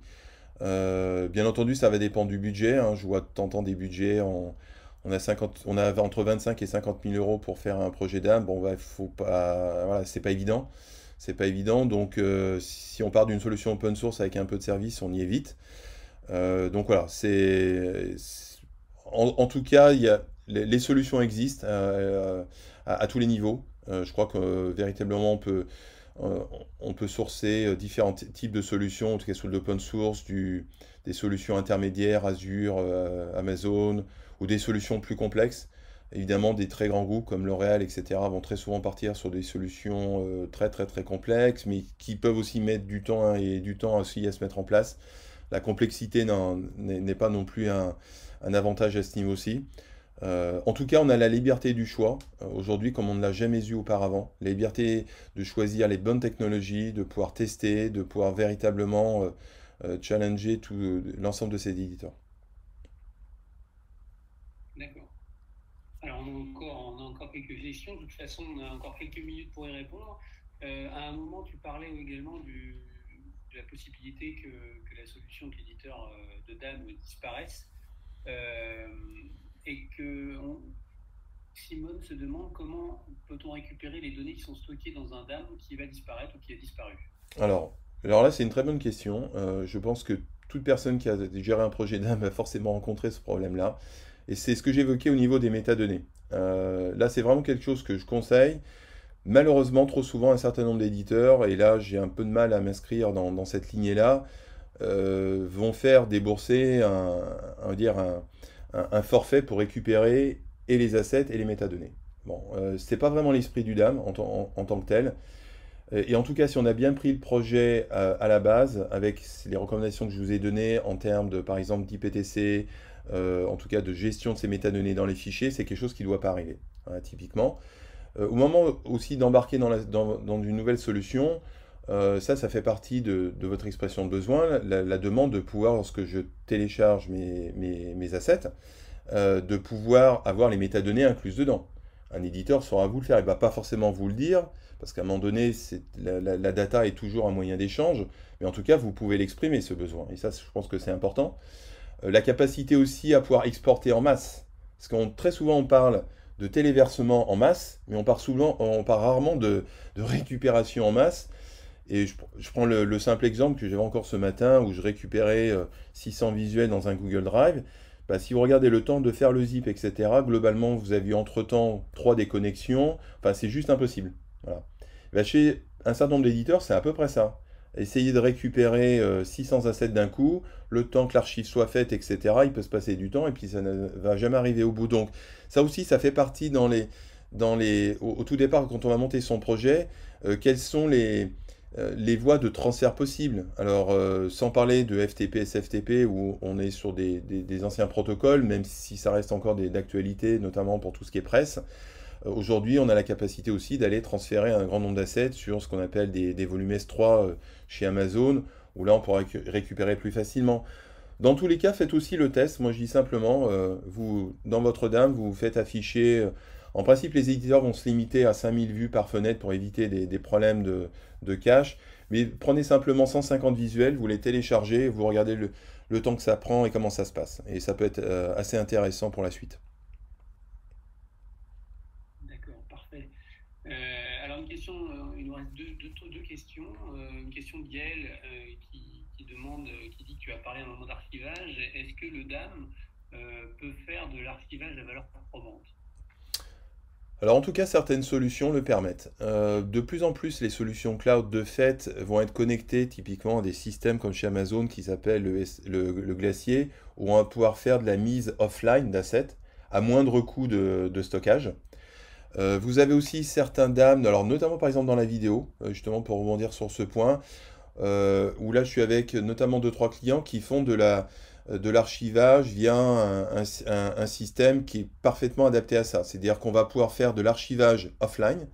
Euh, bien entendu, ça va dépendre du budget. Hein. Je vois en temps des budgets on a, 50, on a entre 25 et 50 000 euros pour faire un projet d'âme. Bon, bah, faut pas, voilà, c'est pas évident. C'est pas évident. Donc, euh, si on part d'une solution open source avec un peu de service, on y est vite. Euh, donc voilà, c'est en, tout cas, il y a, les, solutions existent euh, à, tous les niveaux. Euh, je crois que véritablement on peut, on peut sourcer différents types de solutions, en tout cas sur l'open source, des solutions intermédiaires, Azure, Amazon, ou des solutions plus complexes. Évidemment, des très grands groupes comme L'Oréal, etc., vont très souvent partir sur des solutions très très très complexes, mais qui peuvent aussi mettre du temps et du temps aussi à se mettre en place la complexité n'est pas non plus un, avantage à ce niveau-ci. Euh, en tout cas, on a la liberté du choix euh, aujourd'hui comme on ne l'a jamais eu auparavant. La liberté de choisir les bonnes technologies, de pouvoir tester, de pouvoir véritablement euh, challenger tout l'ensemble de ces éditeurs. D'accord. Alors, on a, encore, on a, encore, quelques questions. De toute façon, on a encore quelques minutes pour y répondre. à un moment, tu parlais également de la possibilité que, la solution euh, de DAM disparaisse et que Simone se demande comment peut-on récupérer les données qui sont stockées dans un DAM qui va disparaître ou qui a disparu. Alors, alors là, c'est une très bonne question. Euh, je pense que toute personne qui a géré un projet DAM va forcément rencontrer ce problème-là. Et c'est ce que j'évoquais au niveau des métadonnées. là, c'est vraiment quelque chose que je conseille. Malheureusement, trop souvent, un certain nombre d'éditeurs, et là j'ai un peu de mal à m'inscrire dans, cette lignée-là, euh, vont faire débourser dire un, forfait pour récupérer et les assets et les métadonnées. Bon, euh, c'est pas vraiment l'esprit du DAM en, tant que tel. Et en tout cas, si on a bien pris le projet euh, à la base, avec les recommandations que je vous ai données en termes de, par exemple, d'IPTC, en tout cas de gestion de ces métadonnées dans les fichiers, c'est quelque chose qui ne doit pas arriver, hein, typiquement. Euh, au moment aussi d'embarquer dans, une nouvelle solution, euh, ça, ça fait partie de, votre expression de besoin, la, demande de pouvoir, lorsque je télécharge mes, assets, euh, de pouvoir avoir les métadonnées incluses dedans. Un éditeur saura vous le faire, il ne va pas forcément vous le dire, parce qu'à un moment donné, la, data est toujours un moyen d'échange, mais en tout cas, vous pouvez l'exprimer, ce besoin. Et ça, je pense que c'est important. la capacité aussi à pouvoir exporter en masse. Parce que très souvent, on parle de téléversement en masse, mais on part, souvent, on part rarement de, récupération en masse. Et je, prends le, simple exemple que j'avais encore ce matin où je récupérais 600 euh, visuels dans un Google Drive. Bah, si vous regardez le temps de faire le zip, etc., globalement, vous avez entre-temps trois déconnexions. Enfin, c'est juste impossible. Voilà. Bah, chez un certain nombre d'éditeurs, c'est à peu près ça essayer de récupérer 600 euh, assets d'un coup, le temps que l'archive soit faite, etc., il peut se passer du temps et puis ça ne va jamais arriver au bout. Donc ça aussi, ça fait partie dans les, dans les, au, tout départ, quand on va monter son projet, euh, quelles sont les, les voies de transfert possibles. Alors, sans parler de FTP, SFTP, où on est sur des, des anciens protocoles, même si ça reste encore d'actualité, notamment pour tout ce qui est presse. Euh, aujourd'hui, on a la capacité aussi d'aller transférer un grand nombre d'assets sur ce qu'on appelle des, volumes S3 euh, chez Amazon, où là, on pourra récupérer plus facilement. Dans tous les cas, faites aussi le test. Moi, je dis simplement, euh, vous, dans votre dame, vous faites afficher. En principe, les éditeurs vont se limiter à 5000 vues par fenêtre pour éviter des, problèmes de, cache. Mais prenez simplement 150 visuels, vous les téléchargez, vous regardez le, temps que ça prend et comment ça se passe. Et ça peut être assez intéressant pour la suite. Euh, il nous reste deux, questions. Euh, une question de Gaël euh, qui, demande, qui dit que tu as parlé à un moment d'archivage. Est-ce que le DAM peut faire de l'archivage à valeur performante alors en tout cas, certaines solutions le permettent. de plus en plus, les solutions cloud de fait vont être connectées typiquement à des systèmes comme chez Amazon qui s'appelle le, le, glacier, où on va pouvoir faire de la mise offline d'assets. à moindre coût de, stockage. vous avez aussi certains DAM, alors notamment par exemple dans la vidéo, justement pour rebondir sur ce point, où là je suis avec notamment 2-3 clients qui font de la, de l'archivage via un, système qui est parfaitement adapté à ça. C'est-à-dire qu'on va pouvoir faire de l'archivage offline,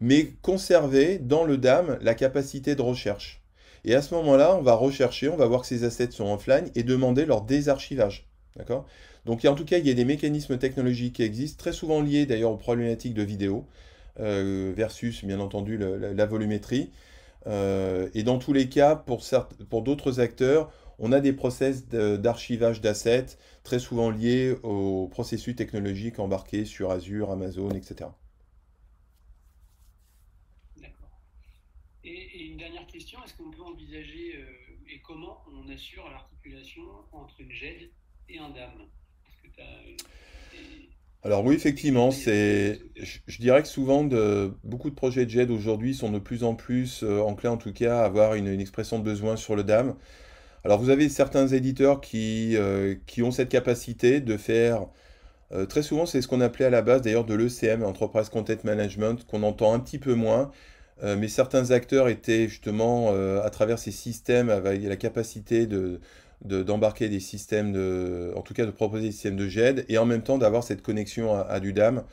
mais conserver dans le DAM la capacité de recherche. Et à ce moment-là, on va rechercher, on va voir que ces assets sont offline et demander leur désarchivage. D'accord? Donc en tout cas, il y a des mécanismes technologiques qui existent, très souvent liés d'ailleurs aux problématiques de vidéo, euh, versus bien entendu la, volumétrie. Euh, et dans tous les cas, pour, pour d'autres acteurs, on a des process d'archivage d'assets très souvent liés aux processus technologiques embarqués sur Azure, Amazon, etc. D'accord. Et, une dernière question, est-ce qu'on peut envisager euh, et comment on assure l'articulation entre une GED et un DAM? Alors oui, effectivement, c'est, je, dirais que souvent de, beaucoup de projets de GED aujourd'hui sont de plus en plus euh, enclins en tout cas à avoir une, une expression de besoin sur le DAM. Alors vous avez certains éditeurs qui, euh, ont cette capacité de faire, euh, très souvent c'est ce qu'on appelait à la base d'ailleurs de l'ECM, Enterprise Content Management, qu'on entend un petit peu moins, euh, mais certains acteurs étaient justement à travers ces systèmes avec la capacité de, d'embarquer des systèmes de, en tout cas de proposer des systèmes de GED et en même temps d'avoir cette connexion à, à du DAM.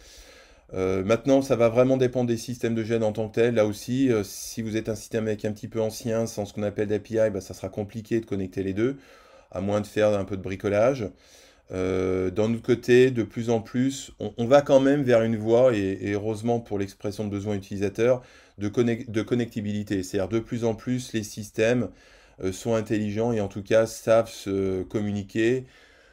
Euh, maintenant, ça va vraiment dépendre des systèmes de gènes en tant que tel. Là aussi, euh, si vous êtes un système avec un petit peu ancien, sans ce qu'on appelle d'API, bah, ça sera compliqué de connecter les deux, à moins de faire un peu de bricolage. Euh, d'un autre côté, de plus en plus, on, va quand même vers une voie, et, heureusement pour l'expression de besoin utilisateur, de, de connectibilité. C'est-à-dire de plus en plus, les systèmes sont intelligents et en tout cas savent se communiquer,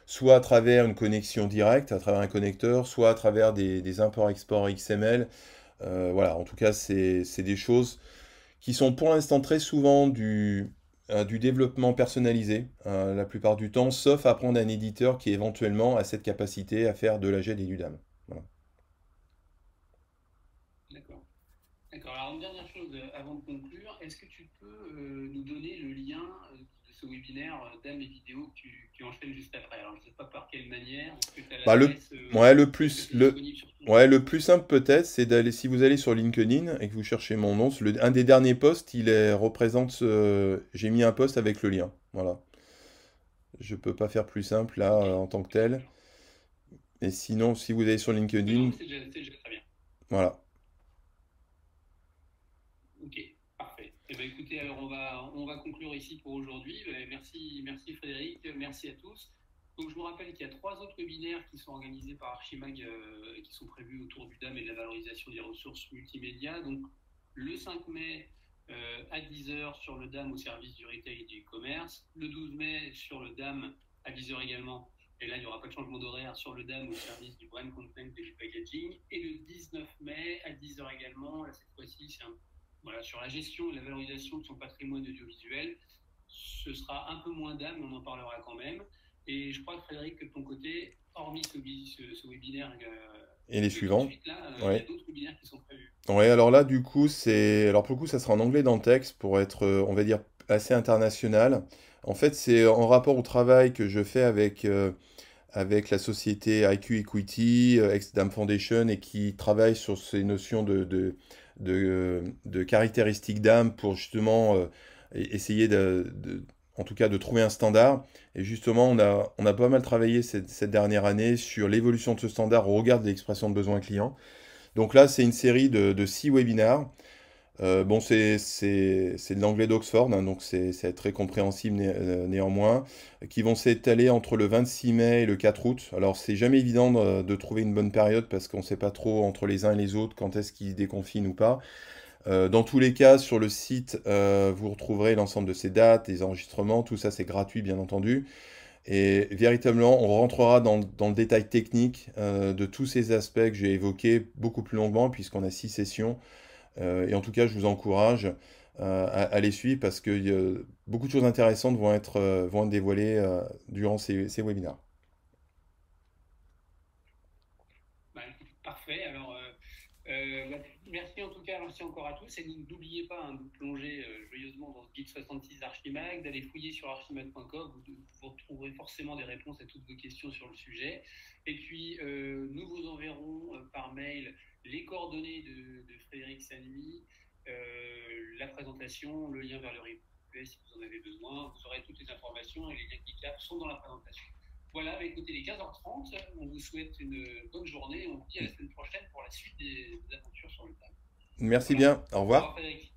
soit à travers une connexion directe, à travers un connecteur, soit à travers des, imports-exports XML. Euh, voilà, en tout cas, c'est des choses qui sont pour l'instant très souvent du, euh, développement personnalisé, euh, la plupart du temps, sauf à prendre un éditeur qui éventuellement a cette capacité à faire de la GED et du DAM. D'accord. D'accord. Alors, une dernière chose avant de conclure, est-ce que tu peux nous donner le lien ce webinaire euh, d'âme et vidéo qui, qui enchaîne juste après. Alors, je ne sais pas par quelle manière. Bah, le, euh, ouais, le plus, le, ouais, le plus simple peut-être, c'est d'aller, si vous allez sur LinkedIn et que vous cherchez mon nom, le, un des derniers posts, il est, représente, j'ai mis un post avec le lien. Voilà. Je peux pas faire plus simple là en tant que tel. Et sinon, si vous allez sur LinkedIn. C'est déjà, déjà, très bien. Voilà. Eh ben, écoutez, alors on va, on va conclure ici pour aujourd'hui. Ben, merci, merci Frédéric, merci à tous. Donc je vous rappelle qu'il y a trois autres webinaires qui sont organisés par Archimag euh, qui sont prévus autour du DAM et de la valorisation des ressources multimédia. Donc le 5 mai euh, à 10h sur le DAM au service du retail et du e-commerce. Le 12 mai sur le DAM à 10h également. Et là, il n'y aura pas de changement d'horaire sur le DAM au service du brand content et du packaging. Et le 19 mai à 10h également. Cette fois-ci, c'est un voilà, sur la gestion et la valorisation de son patrimoine audiovisuel. Ce sera un peu moins d'âme, on en parlera quand même. Et je crois, Frédéric, que de ton côté, hormis ce, webinaire euh, et les suivants. Euh, Il y a d'autres webinaires qui sont prévus. Oui, alors là, du coup, c'est. Alors pour le coup, ça sera en anglais dans le texte pour être, euh, on va dire, assez international. En fait, c'est en rapport au travail que je fais avec, avec la société IQ Equity, ex-Dam Foundation, et qui travaille sur ces notions de, de de, caractéristiques d'âme pour justement euh, essayer de, en tout cas de trouver un standard. Et justement, on a, on a pas mal travaillé cette, dernière année sur l'évolution de ce standard au regard de l'expression de besoin client. Donc là, c'est une série de, de six webinaires euh, bon, c'est de l'anglais d'Oxford, hein, donc c'est très compréhensible euh, néanmoins, qui vont s'étaler entre le 26 mai et le 4 août. Alors, c'est jamais évident de, trouver une bonne période parce qu'on ne sait pas trop entre les uns et les autres quand est-ce qu'ils déconfinent ou pas. Euh, dans tous les cas, sur le site, vous retrouverez l'ensemble de ces dates, des enregistrements, tout ça c'est gratuit bien entendu. Et véritablement, on rentrera dans, dans le détail technique de tous ces aspects que j'ai évoqués beaucoup plus longuement puisqu'on a six sessions. Euh, et en tout cas, je vous encourage euh, à, les suivre parce que beaucoup de choses intéressantes vont être, euh, vont être dévoilées durant ces, ces webinaires. Bah, parfait. Alors, bah, merci en tout cas, merci encore à tous. Et n'oubliez pas hein, de plonger joyeusement dans ce guide X66 Archimag, d'aller fouiller sur archimag.com, vous, vous forcément des réponses à toutes vos questions sur le sujet. Et puis, euh, nous vous enverrons euh, par mail les coordonnées de, Frédéric Sanui, euh, la présentation, le lien vers le replay si vous en avez besoin. Vous aurez toutes les informations et les liens cliquables sont dans la présentation. Voilà, bah, écoutez, les 15h30, on vous souhaite une bonne journée. On vous dit à la semaine prochaine pour la suite des, aventures sur le thème. Merci bien. Au revoir. Au revoir Frédéric.